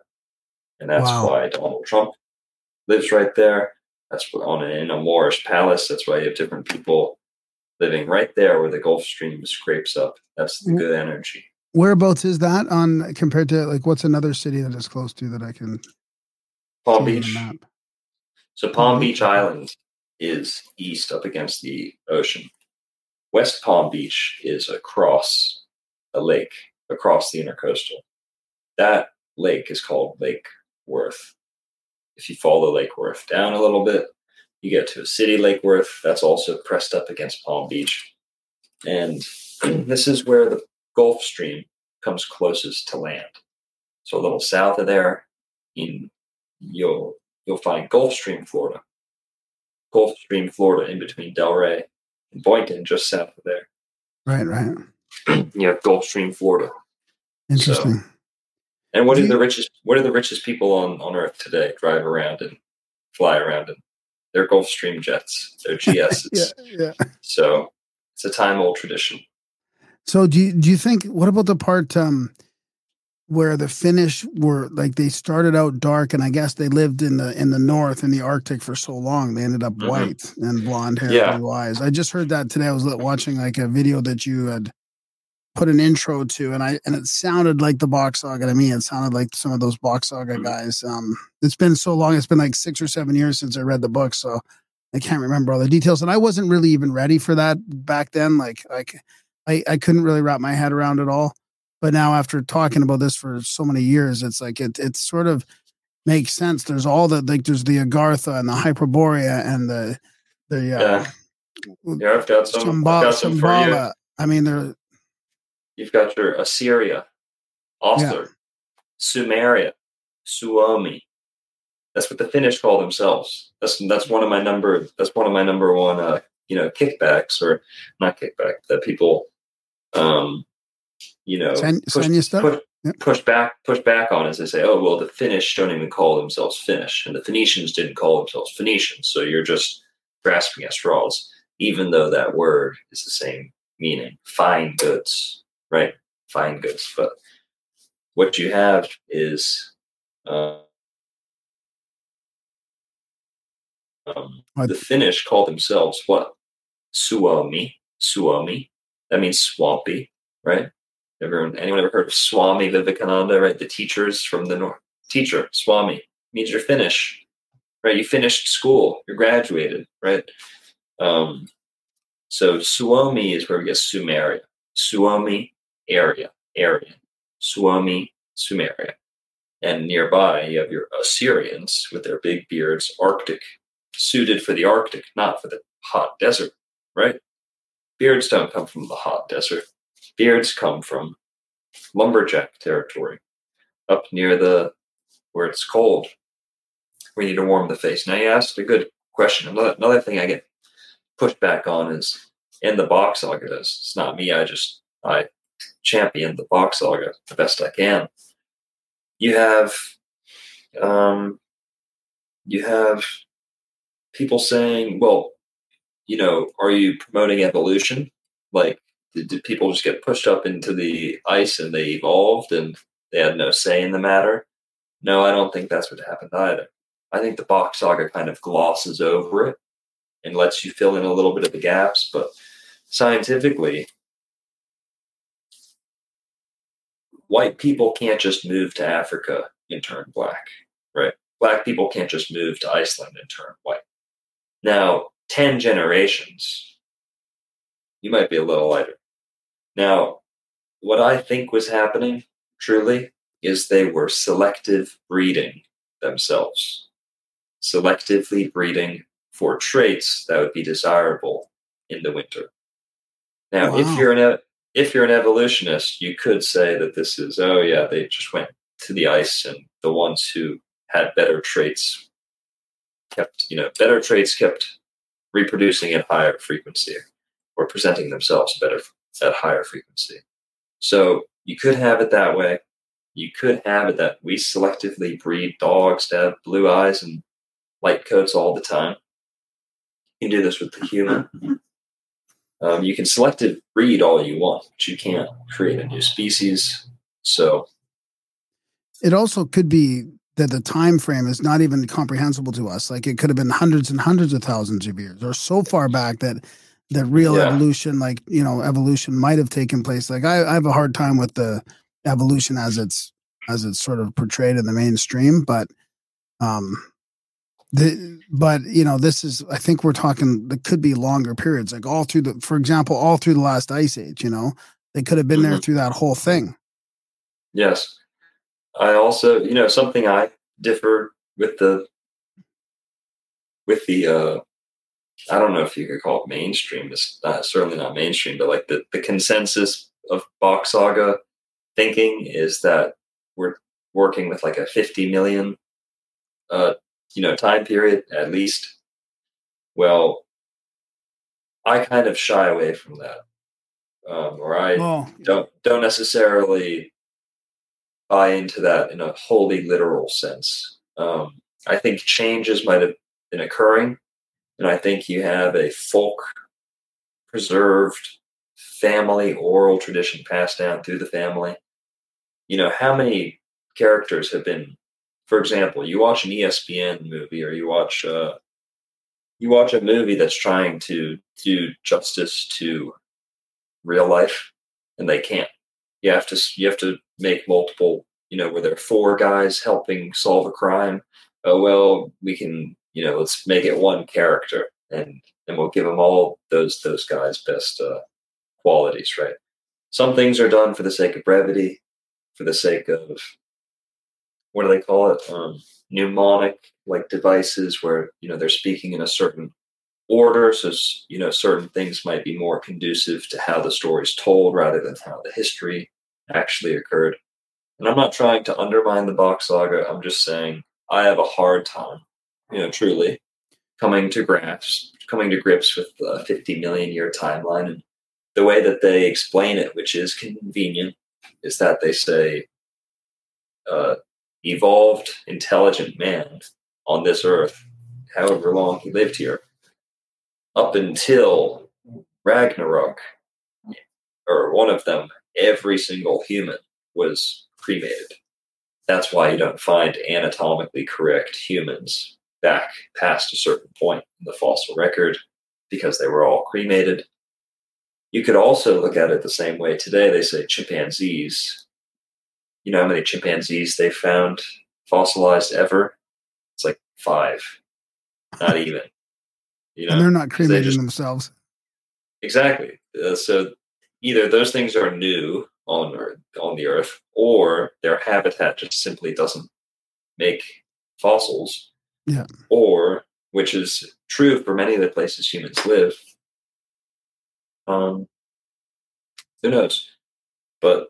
and that's Wow. why Donald Trump lives right there. That's on in a Moorish palace. That's why you have different people living right there where the Gulf Stream scrapes up. That's the good energy. Whereabouts is that on compared to like what's another city that is close to that I can Palm see on the Beach. So Palm. Beach Island is east up against the ocean. West Palm Beach is across a lake, across the intercoastal. That lake is called Lake Worth. If you follow Lake Worth down a little bit, You get to a city, Lake Worth, that's also pressed up against Palm Beach. And <clears throat> this is where the Gulf Stream comes closest to land. So a little south of there, in you'll you'll find Gulf Stream, Florida. Gulf Stream, Florida, in between Delray and Boynton, just south of there. Right, right. <clears throat> You have Gulf Stream, Florida. Interesting. And what do the richest what are the richest people on, on earth today drive around and fly around in? They're Gulfstream jets. They're <laughs> GSs. yeah, yeah. So it's a time old tradition. So do you do you think what about the part um where the Finnish were like they started out dark and I guess they lived in the in the north in the Arctic for so long they ended up Mhm. white and blonde hair, Yeah. blue eyes. I just heard that today. I was watching like a video that you had put an intro to and I and it sounded like the Bock saga to me. It sounded like some of those Bock saga Mhm. guys. Um it's been so long, it's been like six or seven years since I read the book, so I can't remember all the details. And I wasn't really even ready for that back then. Like like I, I couldn't really wrap my head around it all. But now after talking about this for so many years, it's like it it sort of makes sense. There's all the like there's the Agartha and the Hyperborea and the the uh, Yeah. Yeah, I've got some. I've got some. Shambhala. I mean, they're You've got your Assyria, Author, Sumeria, Suomi. That's what the Finnish call themselves. That's that's one of my number. That's one of my number one. Uh, you know, kickbacks or not kickback that people, um, you know, Sen- push, push, Yeah. push back push back on as they say, oh well, the Finnish don't even call themselves Finnish, and the Phoenicians didn't call themselves Phoenicians. So you're just grasping at straws, even though that word is the same meaning. Fine goods, right? Fine goods, but what you have is. Uh, um, the Finnish call themselves what? Suomi. Suomi. That means swampy, right? Everyone, anyone ever heard of Swami Vivekananda, right? The teachers from the north. Teacher, Swami, means you're Finnish, right? You finished school, you're graduated, right? Um, so Suomi is where we get Sumeria. Suomi area, area. Suomi, Sumeria. And nearby, you have your Assyrians with their big beards, Arctic, suited for the Arctic, not for the hot desert, right? Beards don't come from the hot desert. Beards come from lumberjack territory, up near the where it's cold. We need to warm the face. Now you asked a good question. Another, another thing I get pushed back on is in the Bock saga. Does it's not me. I just I champion the Bock saga the best I can. You have, um, you have people saying, "Well, you know, are you promoting evolution? Like, did, did people just get pushed up into the ice and they evolved and they had no say in the matter?" No, I don't think that's what happened either. I think the Bock saga kind of glosses over it and lets you fill in a little bit of the gaps, but scientifically, white people can't just move to Africa and turn black, right? Black people can't just move to Iceland and turn white. Now, 10 generations, you might be a little lighter. Now, what I think was happening truly is they were selective breeding themselves, selectively breeding for traits that would be desirable in the winter. Now, if you're in e- if you're an evolutionist, you could say that this is oh yeah, they just went to the ice and the ones who had better traits kept you know better traits kept reproducing at higher frequency or presenting themselves better at higher frequency. So you could have it that way. You could have it that we selectively breed dogs to have blue eyes and light coats all the time. You can do this with the human. <laughs> Um, you can selective breed all you want, but you can't create a new species. So it also could be that the time frame is not even comprehensible to us. Like it could have been hundreds and hundreds of thousands of years, or so far back that that real Yeah. evolution, like you know, evolution might have taken place. Like I, I have a hard time with the evolution as it's as it's sort of portrayed in the mainstream, but um the but you know this is i think we're talking there could be longer periods like all through the for example all through the last ice age you know they could have been there Mhm. through that whole thing Yes. I also, you know, something I differ with the with the uh I don't know if you could call it mainstream. It's not, certainly not mainstream, but like the, the consensus of Bock Saga thinking is that we're working with like a 50 million, uh, you know, time period at least. Well, I kind of shy away from that, um, or I don't don't necessarily buy into that in a wholly literal sense. Um, I think changes might have been occurring, and I think you have a folk preserved family oral tradition passed down through the family. You know, how many characters have been, for example, you watch an ESPN movie or you watch uh, you watch a movie that's trying to do justice to real life, and they can't. You have to you have to make multiple. You know, where there are four guys helping solve a crime. Oh well, we can. You know, let's make it one character, and and we'll give them all those those guys best uh, qualities. Right. Some things are done for the sake of brevity, for the sake of what do they call it? Um, mnemonic like devices where you know they're speaking in a certain order so you know certain things might be more conducive to how the story is told rather than how the history actually occurred and i'm not trying to undermine the Bock saga i'm just saying i have a hard time you know truly coming to grips coming to grips with the 50 million year timeline and the way that they explain it which is convenient is that they say uh, evolved intelligent man on this earth, however long he lived here, up until Ragnarok, or one of them, every single human was cremated. That's why you don't find anatomically correct humans back past a certain point in the fossil record because they were all cremated. You could also look at it the same way today. They say chimpanzees you know how many chimpanzees they found fossilized ever? It's like five, not <laughs> even. You and know they're not cremating just- themselves. exactly. Uh, so either those things are new on Earth, on the Earth, or their habitat just simply doesn't make fossils. Yeah. Or, which is true for many of the places humans live. Um, who knows? But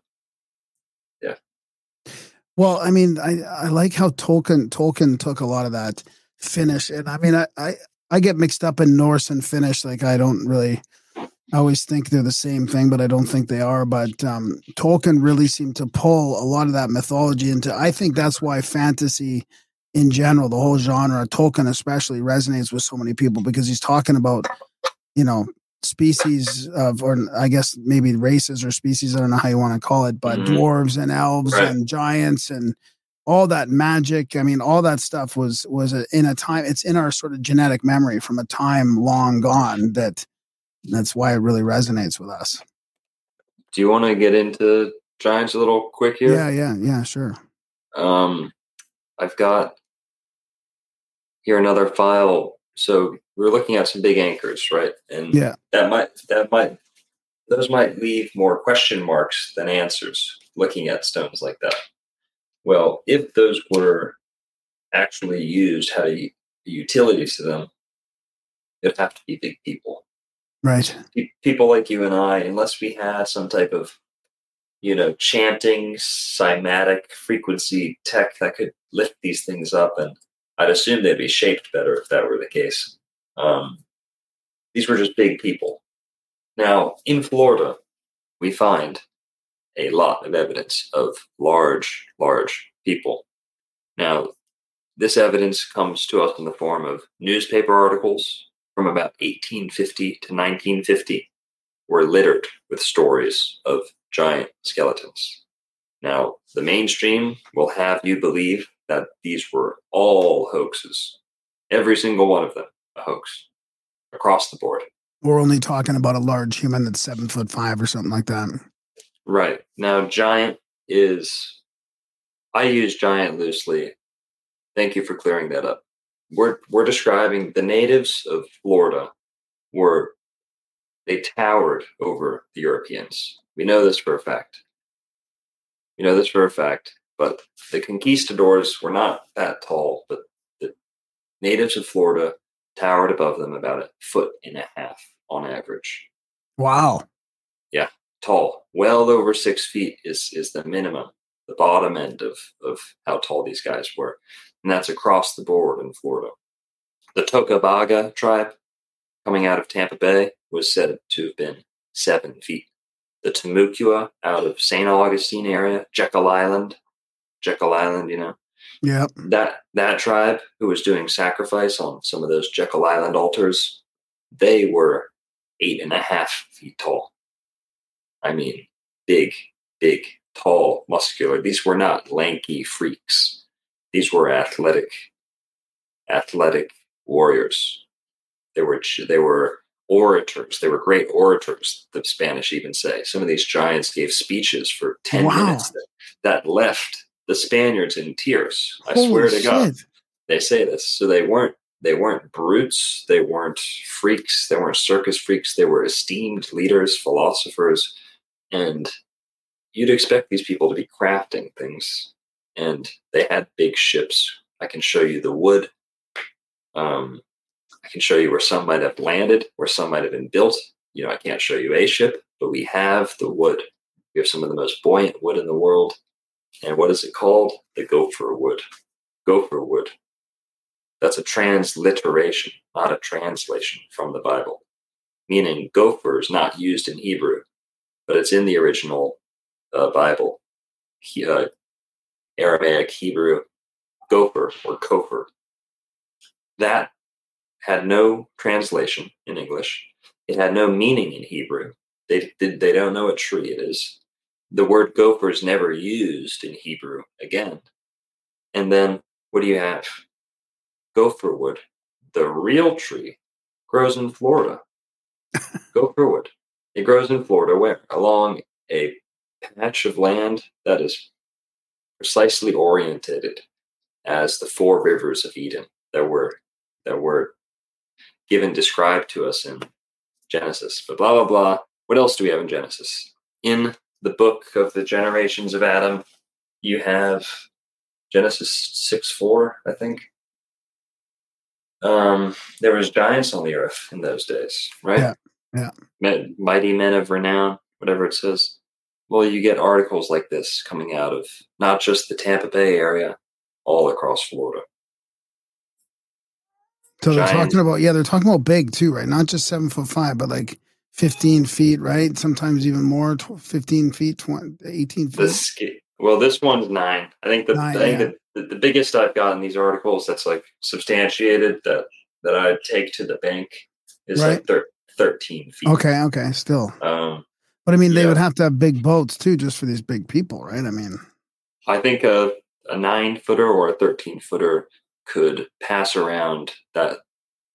Well, I mean, I I like how Tolkien Tolkien took a lot of that Finnish, and I mean, I I, I get mixed up in Norse and Finnish. Like, I don't really. I always think they're the same thing, but I don't think they are. But um, Tolkien really seemed to pull a lot of that mythology into. I think that's why fantasy, in general, the whole genre, Tolkien especially, resonates with so many people because he's talking about, you know, species of, or I guess maybe races or species. I don't know how you want to call it, but Mhm. dwarves and elves Right. and giants and all that magic. I mean, all that stuff was was a, in a time. It's in our sort of genetic memory from a time long gone. That that's why it really resonates with us. do you want to get into giants a little quick here? Yeah, yeah, yeah. Sure. Um, I've got here another file. So we're looking at some big anchors, right? And Yeah. that might that might those might leave more question marks than answers looking at stones like that. Well, if those were actually used, had a, utility to them, it'd have to be big people Right. pe- people like you and I, unless we had some type of, you know, chanting, cymatic frequency tech that could lift these things up, and I'd assume they'd be shaped better if that were the case. Um, these were just big people. Now, in Florida, we find a lot of evidence of large, large people. Now, this evidence comes to us in the form of newspaper articles from about 1850 to 1950 were littered with stories of giant skeletons. Now, the mainstream will have you believe that these were all hoaxes. Every single one of them a hoax across the board. We're only talking about a large human that's seven foot five or something like that. Right. Now, giant is, I use giant loosely. Thank you for clearing that up. We're, we're describing the natives of Florida were, they towered over the Europeans. We know this for a fact. We know this for a fact, but the conquistadors were not that tall, but the natives of Florida towered above them about a foot and a half on average. Wow. Yeah, tall, well over six feet is is the minimum, the bottom end of of how tall these guys were, and that's across the board in Florida. The Tocobaga tribe, coming out of Tampa Bay, was said to have been seven feet. The Timucua out of St. Augustine area, Jekyll Island, Jekyll Island, you know, Yeah. that that tribe who was doing sacrifice on some of those Jekyll Island altars, they were eight and a half feet tall. I mean, big, big, tall, muscular. These were not lanky freaks. These were athletic, athletic warriors. They were they were orators. They were great orators. The Spanish even say some of these giants gave speeches for ten Wow. minutes that, that left the Spaniards in tears. I Holy swear to God they say this. So they weren't they weren't brutes, they weren't freaks, they weren't circus freaks, they were esteemed leaders, philosophers, and you'd expect these people to be crafting things. And they had big ships. I can show you the wood. Um, I can show you where some might have landed, where some might have been built. You know, I can't show you a ship, but we have the wood. We have some of the most buoyant wood in the world. And what is it called? The gopher wood. Gopher wood. That's a transliteration, not a translation from the Bible. Meaning gopher is not used in Hebrew, but it's in the original uh, Bible. He, uh, Aramaic, Hebrew, gopher or kopher. That had no translation in English. It had no meaning in Hebrew. They, they, they don't know what tree it is. The word gopher is never used in Hebrew again. And then what do you have? Gopher wood, the real tree, grows in Florida. Gopher wood. It grows in Florida where? Along a patch of land that is precisely oriented as the four rivers of Eden that were that were given described to us in Genesis. But blah blah blah. What else do we have in Genesis? In the book of the generations of Adam, you have Genesis six four, I think. Um, there was giants on the earth in those days, right? Yeah, yeah. Men, mighty men of renown, whatever it says. Well, you get articles like this coming out of not just the Tampa Bay area, all across Florida. So they're Giant. talking about yeah, they're talking about big too, right? Not just seven foot five, but like fifteen feet, right? Sometimes even more, tw- fifteen feet, 20, 18 feet. The ski- well, this one's nine. I think the Nine, I think yeah. the, the, biggest I've got in these articles that's like substantiated that that I take to the bank is Right. like thir- thirteen feet. Okay, okay, still. Um, But I mean, they Yeah. would have to have big boats too, just for these big people, right? I mean, I think a, a nine footer or a thirteen footer could pass around that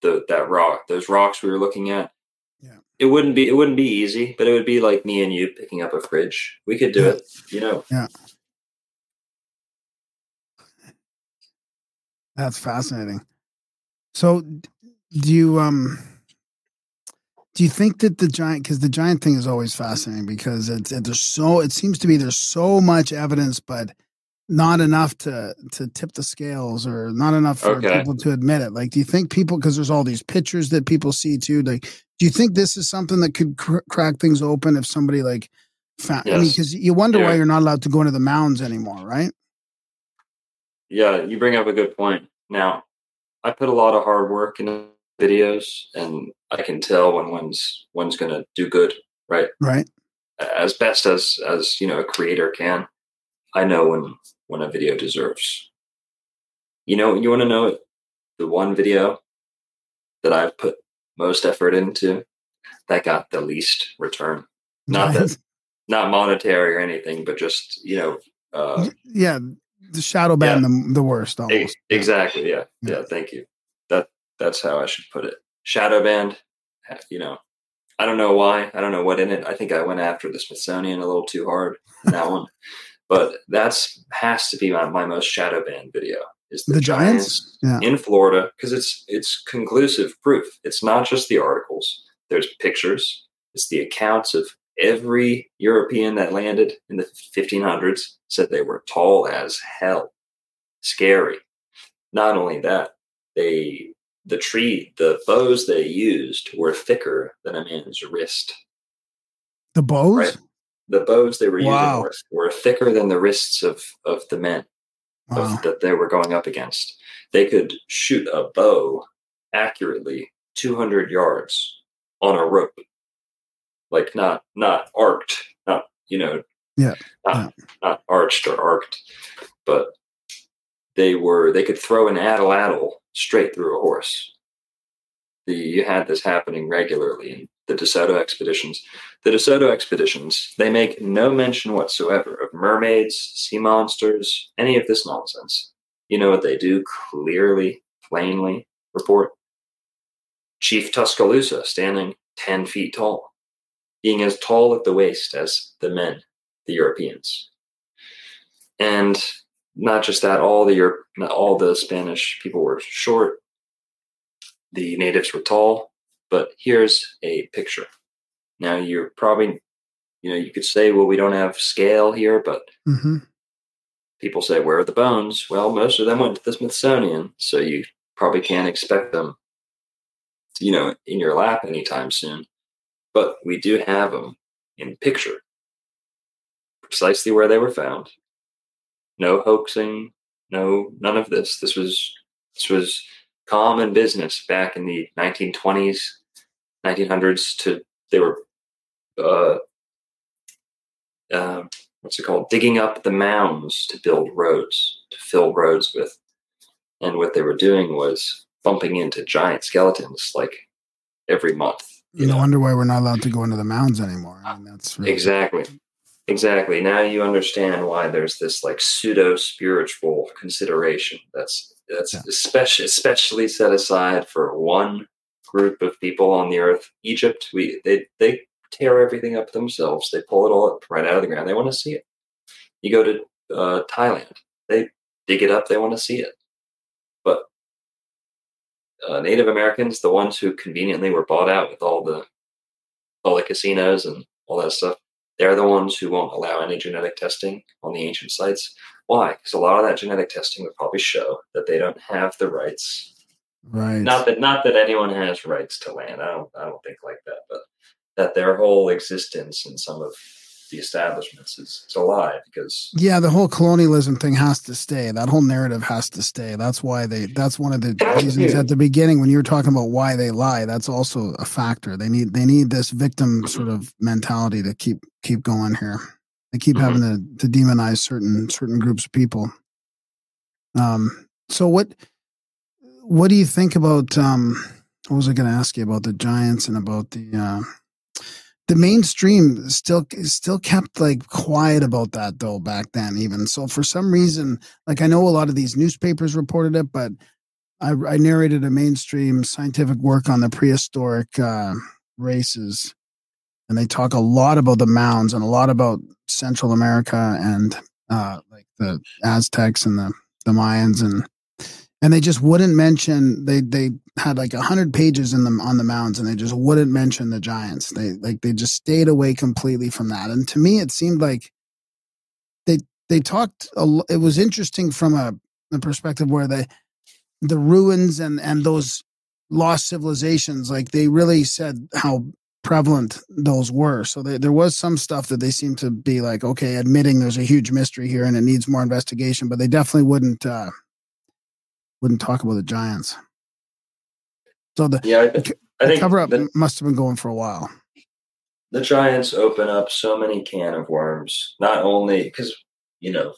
the that rock those rocks we were looking at. It wouldn't be it wouldn't be easy, but it would be like me and you picking up a fridge. We could do Yeah. it, you know. Yeah. that's fascinating. So, do you um, do you think that the giant? Because the giant thing is always fascinating because it's it, there's so it seems to be there's so much evidence, but not enough to to tip the scales or not enough for Okay. people to admit it. Like, do you think people because there's all these pictures that people see too? Like, do you think this is something that could cr- crack things open if somebody like? Fa- I mean, because you wonder why you're not allowed to go into the mounds anymore, right? Yeah, you bring up a good point. Now, I put a lot of hard work into videos, and I can tell when one's one's gonna do good, right? Right. As best as as you know a creator can. I know when when a video deserves. You know, you want to know the one video that I've put most effort into that got the least return. Not that not monetary or anything, but just you know. Uh, yeah, the shadow band the, the worst almost. Exactly. Yeah. Yeah. Yeah. Thank you. That that's how I should put it. Shadow band. You know, I don't know why. I don't know what in it. I think I went after the Smithsonian a little too hard that one, <laughs> but that's has to be my, my most shadow band video. Is the, The Giants? Yeah. in Florida because it's it's conclusive proof. It's not just the articles. There's pictures. It's the accounts of every European that landed in the 1500s said they were tall as hell, scary. Not only that, they the tree, the bows they used were thicker than a man's wrist. The bows? Right. The bows they were Wow. using were, were thicker than the wrists of of the men Wow. of, that they were going up against. They could shoot a bow accurately 200 yards on a rope, like not not arced, not you know, Yeah, not, not arched or arced, but they were they could throw an atlatl straight through a horse. The, you had this happening regularly in the DeSoto expeditions. The DeSoto expeditions, they make no mention whatsoever of mermaids, sea monsters, any of this nonsense. You know what they do clearly, plainly report? Chief Tuscaloosa standing 10 feet tall, being as tall at the waist as the men, the Europeans. And not just that, all the Europe, all the Spanish people were short. The natives were tall, but here's a picture. Now you're probably, you know, you could say, well, we don't have scale here, but hmm people say, where are the bones? Well, most of them went to the Smithsonian, so you probably can't expect them, you know, in your lap anytime soon. But we do have them in picture, precisely where they were found. No hoaxing, no none of this. This was this was common business back in the 1920s, 1900s. To they were, uh, um, what's it called? Digging up the mounds to build roads, to fill roads with. And what they were doing was bumping into giant skeletons like every month. you No know? wonder why we're not allowed to go into the mounds anymore. I mean, that's really, Exactly. Exactly. Now you understand why there's this like pseudo spiritual consideration that's that's Yeah. especially especially set aside for one group of people on the earth. Egypt, we they they tear everything up themselves. They pull it all up right out of the ground. They want to see it. You go to uh, Thailand, they dig it up. They want to see it. But uh, Native Americans, the ones who conveniently were bought out with all the all the casinos and all that stuff, they're the ones who won't allow any genetic testing on the ancient sites. Why? Because a lot of that genetic testing would probably show that they don't have the rights. Right. Not that not that anyone has rights to land. I don't I don't think like that, but that their whole existence in some of the establishments is, is a lie because Yeah, the whole colonialism thing has to stay. That whole narrative has to stay. That's why they. That's one of the reasons at the beginning when you were talking about why they lie. That's also a factor. They need they need this victim sort of mentality to keep keep going here. They keep Mhm. having to to demonize certain certain groups of people. Um. So what what do you think about um? What was I going to ask you about the Giants and about the uh, the mainstream still still kept like quiet about that though back then even so for some reason like i know a lot of these newspapers reported it but i, I narrated a mainstream scientific work on the prehistoric uh, races and they talk a lot about the mounds and a lot about central america and uh, like the aztecs and the, the mayans and and they just wouldn't mention they they had like a hundred pages in them on the mounds and they just wouldn't mention the giants. They like they just stayed away completely from that. And to me it seemed like they they talked a, it was interesting from a, a perspective where they the ruins and and those lost civilizations like they really said how prevalent those were. So they, there was some stuff that they seemed to be like okay admitting there's a huge mystery here and it needs more investigation but they definitely wouldn't uh wouldn't talk about the giants so the, yeah, I, The I think cover up the, must have been going for a while the Giants open up so many can of worms. Not only because you know,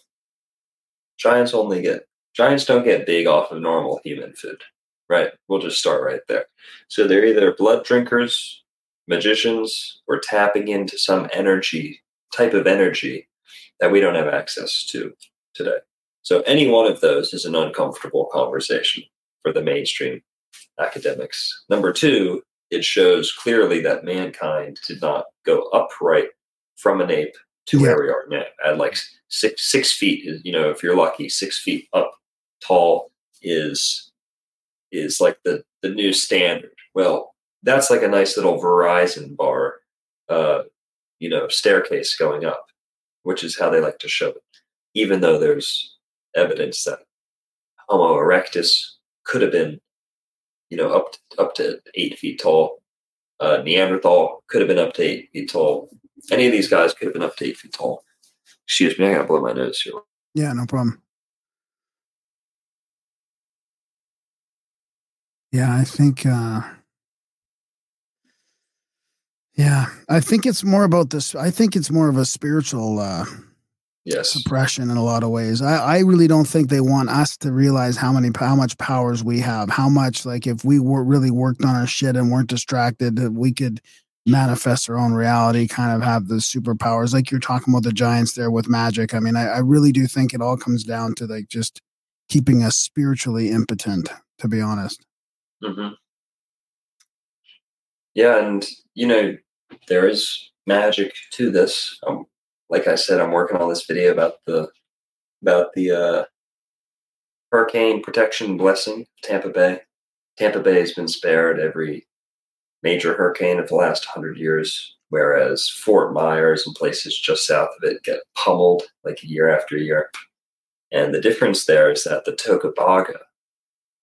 Giants only get Giants don't get big off of normal human food, right? We'll just start right there. So they're either blood drinkers, magicians, or tapping into some energy type of energy that we don't have access to today. So any one of those is an uncomfortable conversation for the mainstream academics. Number two, it shows clearly that mankind did not go upright from an ape to where we are now. At like six six feet is you know if you're lucky six feet up tall is is like the the new standard. Well that's like a nice little verizon bar uh you know staircase going up which is how they like to show it even though there's evidence that homo erectus could have been you know, up to, up to eight feet tall. Uh, Neanderthal could have been up to eight feet tall. Any of these guys could have been up to eight feet tall. Excuse me, I gotta blow my nose here. Yeah, no problem. Yeah, I think uh yeah, I think it's more about this I think it's more of a spiritual uh Yes. suppression in a lot of ways. I, I really don't think they want us to realize how many how much powers we have. How much like if we were really worked on our shit and weren't distracted, that we could manifest our own reality, kind of have the superpowers. Like you're talking about the giants there with magic. I mean, I, I really do think it all comes down to like just keeping us spiritually impotent. To be honest. hmm Yeah, and you know, there is magic to this. Um, like I said, I'm working on this video about the about the uh, hurricane protection blessing, Tampa Bay. Tampa Bay has been spared every major hurricane of the last hundred years, whereas Fort Myers and places just south of it get pummeled like year after year. And the difference there is that the Tocobaga,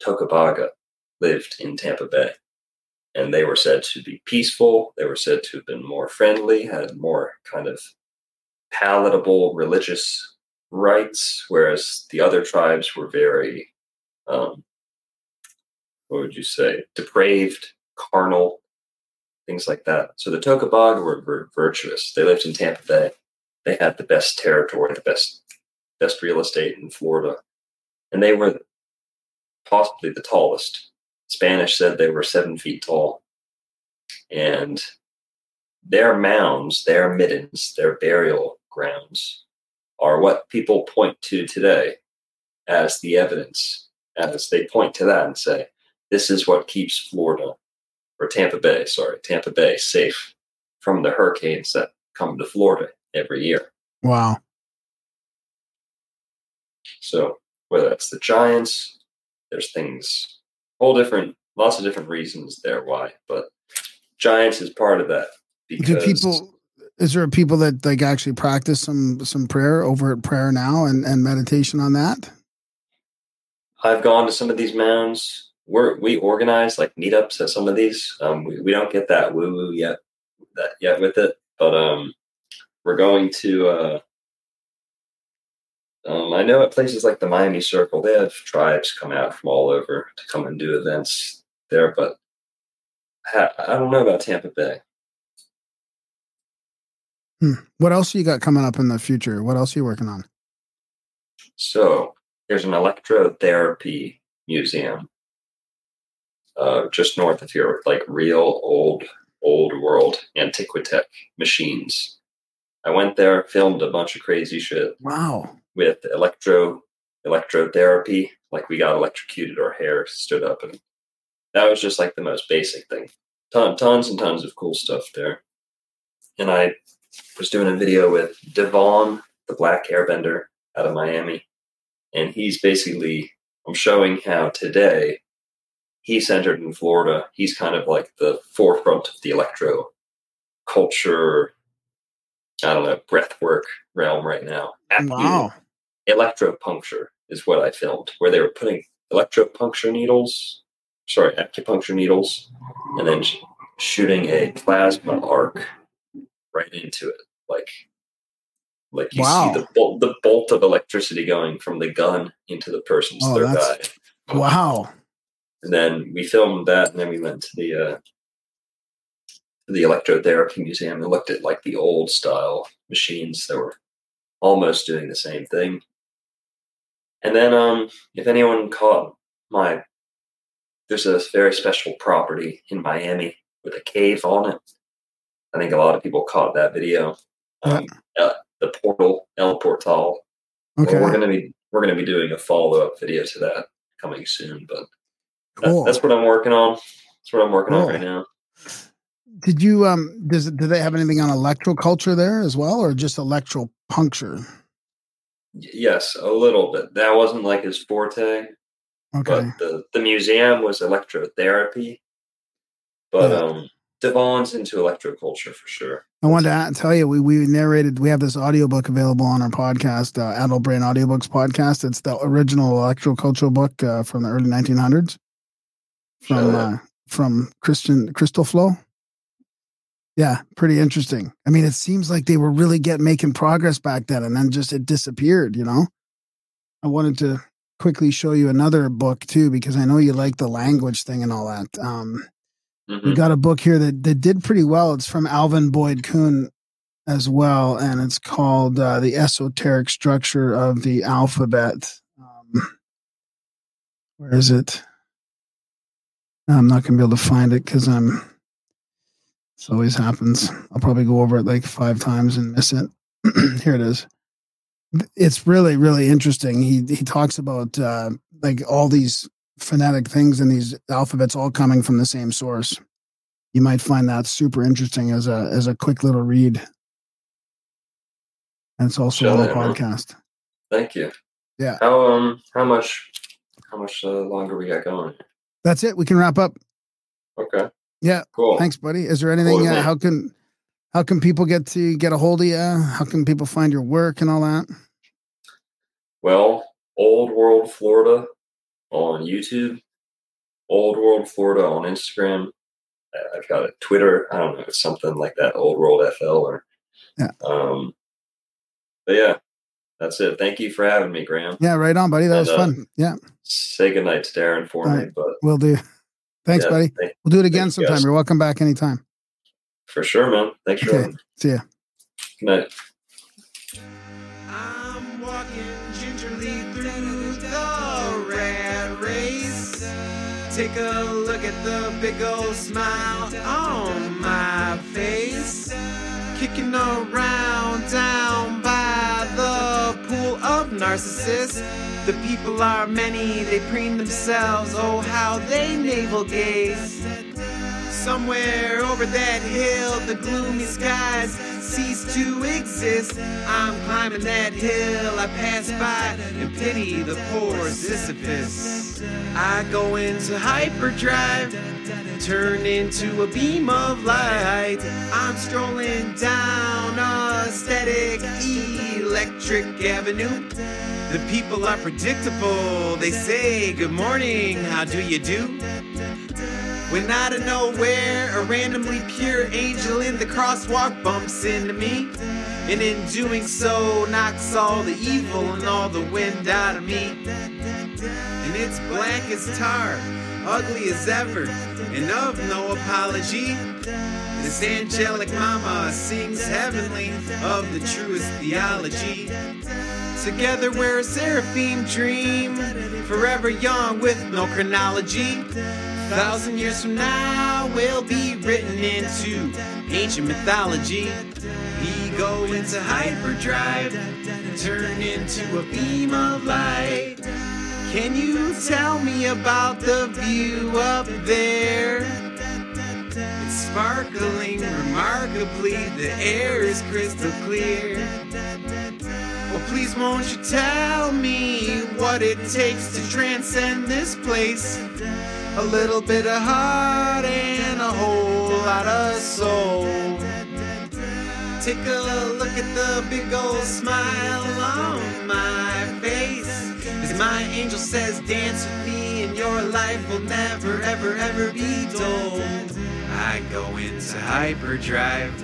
Tocobaga lived in Tampa Bay and they were said to be peaceful. They were said to have been more friendly, had more kind of palatable religious rites, whereas the other tribes were very, um, what would you say, depraved, carnal, things like that. So the Tocobaga were, were virtuous. They lived in Tampa Bay. They had the best territory, the best best real estate in Florida, and they were possibly the tallest Spanish said they were seven feet tall. And their mounds, their middens, their burial grounds are what people point to today as the evidence, as they point to that and say, this is what keeps Florida, or Tampa Bay, sorry, Tampa Bay safe from the hurricanes that come to Florida every year. Wow. So whether that's the Giants, there's things whole different, lots of different reasons there why, but Giants is part of that because Do people is there people that like actually practice some some prayer over at prayer now and, and meditation on that? I've gone to some of these mounds. We're we organize like meetups at some of these. Um, we, we don't get that woo woo yet that yet with it, but um, we're going to. Uh, um, I know at places like the Miami Circle, they have tribes come out from all over to come and do events there, but I, I don't know about Tampa Bay. Hmm. What else you got coming up in the future? What else are you working on? So there's an electrotherapy museum uh, just north of here with like real old, old world Antiquitech machines. I went there, filmed a bunch of crazy shit Wow. with electro electrotherapy. Like we got electrocuted, our hair stood up, and that was just like the most basic thing. Ton, tons and tons of cool stuff there. And I was doing a video with Devon, the Black Airbender out of Miami, and he's basically I'm showing how today he's centered in Florida. He's kind of like the forefront of the electro culture. I don't know breathwork realm right now. Wow. electropuncture is what I filmed, where they were putting electropuncture needles, sorry, acupuncture needles, and then sh- shooting a plasma arc right into it, like like you Wow. see the bolt, the bolt of electricity going from the gun into the person's Oh, third eye. <laughs> Wow. And then we filmed that, and then we went to the uh, the electrotherapy museum and looked at like the old style machines that were almost doing the same thing. And then, um, if anyone caught my, there's a very special property in Miami with a cave on it. I think a lot of people caught that video. Um, uh, the portal, El Portal. Okay. Well, we're gonna be we're gonna be doing a follow up video to that coming soon, but that- Cool. that's what I'm working on. That's what I'm working on Cool. right now. Did you um does do they have anything on electroculture there as well or just electropuncture? Y- Yes, a little bit. That wasn't like his forte, Okay. but the the museum was electrotherapy. But Yeah. um, Devon's into electroculture for sure. I wanted to tell you, we, we narrated, we have this audiobook available on our podcast, uh, Adult Brain Audiobooks podcast. It's the original electrocultural book uh, from the early 1900s. from uh, from Justin Christofleau. Yeah, pretty interesting. I mean, it seems like they were really getting making progress back then, and then just it disappeared. You know, I wanted to quickly show you another book too because I know you like the language thing and all that. Um, we Mhm. got a book here that, that did pretty well. It's from Alvin Boyd Kuhn as well, and it's called uh, "The Esoteric Structure of the Alphabet." Um, where is it? I'm not going to be able to find it because I'm. This always happens. I'll probably go over it like five times and miss it. <clears throat> here it is. It's really, really interesting. He he talks about uh, like all these phonetic things and these alphabets all coming from the same source. You might find that super interesting as a as a quick little read. And it's also Shall on the I, huh? podcast. Thank you. Yeah. How um how much how much uh, longer we got going? That's it. We can wrap up. Okay. Yeah. Cool. Thanks, buddy. Is there anything? Cool, Uh, how can how can people get to get a hold of you? How can people find your work and all that? Well, Old World Florida on YouTube, Old World Florida on Instagram. I've got a Twitter. I don't know, it's something like that. Old World FL or Yeah. Um, but yeah, that's it. Thank you for having me, Graham. Yeah, right on, buddy. That was And, uh, fun. Yeah, Say goodnight to Darren for All me, right. but we'll do. Thanks, yeah, buddy. thank- We'll do it again thank you, sometime. You're welcome back anytime. for sure, man. Thanks for Okay. having me. See ya. Good night. Take a look at the big old smile on my face. Kicking around down by the pool of narcissists. The people are many, they preen themselves. Oh, how they navel gaze. Somewhere over that hill, the gloomy skies cease to exist. I'm climbing that hill, I pass by and pity the poor Sisyphus. I go into hyperdrive, turn into a beam of light. I'm strolling down a static electric avenue. The people are predictable. They say, Good morning, how do you do? When out of nowhere, a randomly pure angel in the crosswalk bumps into me. And in doing so, knocks all the evil and all the wind out of me. And it's black as tar, ugly as ever, and of no apology. This angelic mama sings heavenly of the truest theology. Together we're a seraphim dream, forever young with no chronology. Thousand years from now, we'll be written into ancient mythology. We go into hyperdrive, and turn into a beam of light. Can you tell me about the view up there? It's sparkling remarkably, the air is crystal clear. Well, please won't you tell me what it takes to transcend this place? A little bit of heart and a whole lot of soul. Take a look at the big old smile on my face. As my angel says, dance with me and your life will never, ever, ever be dull. I go into hyperdrive,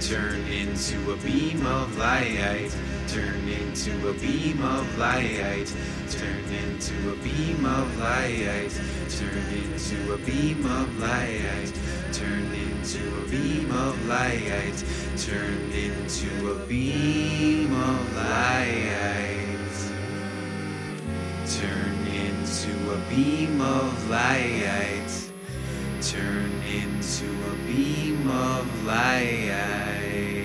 turn into a beam of light, turn into a beam of light, turn into a beam of light, turn into a beam of light, turn into a beam of light, turn into a beam of light. Turn into a beam of light. Turn into a beam of light.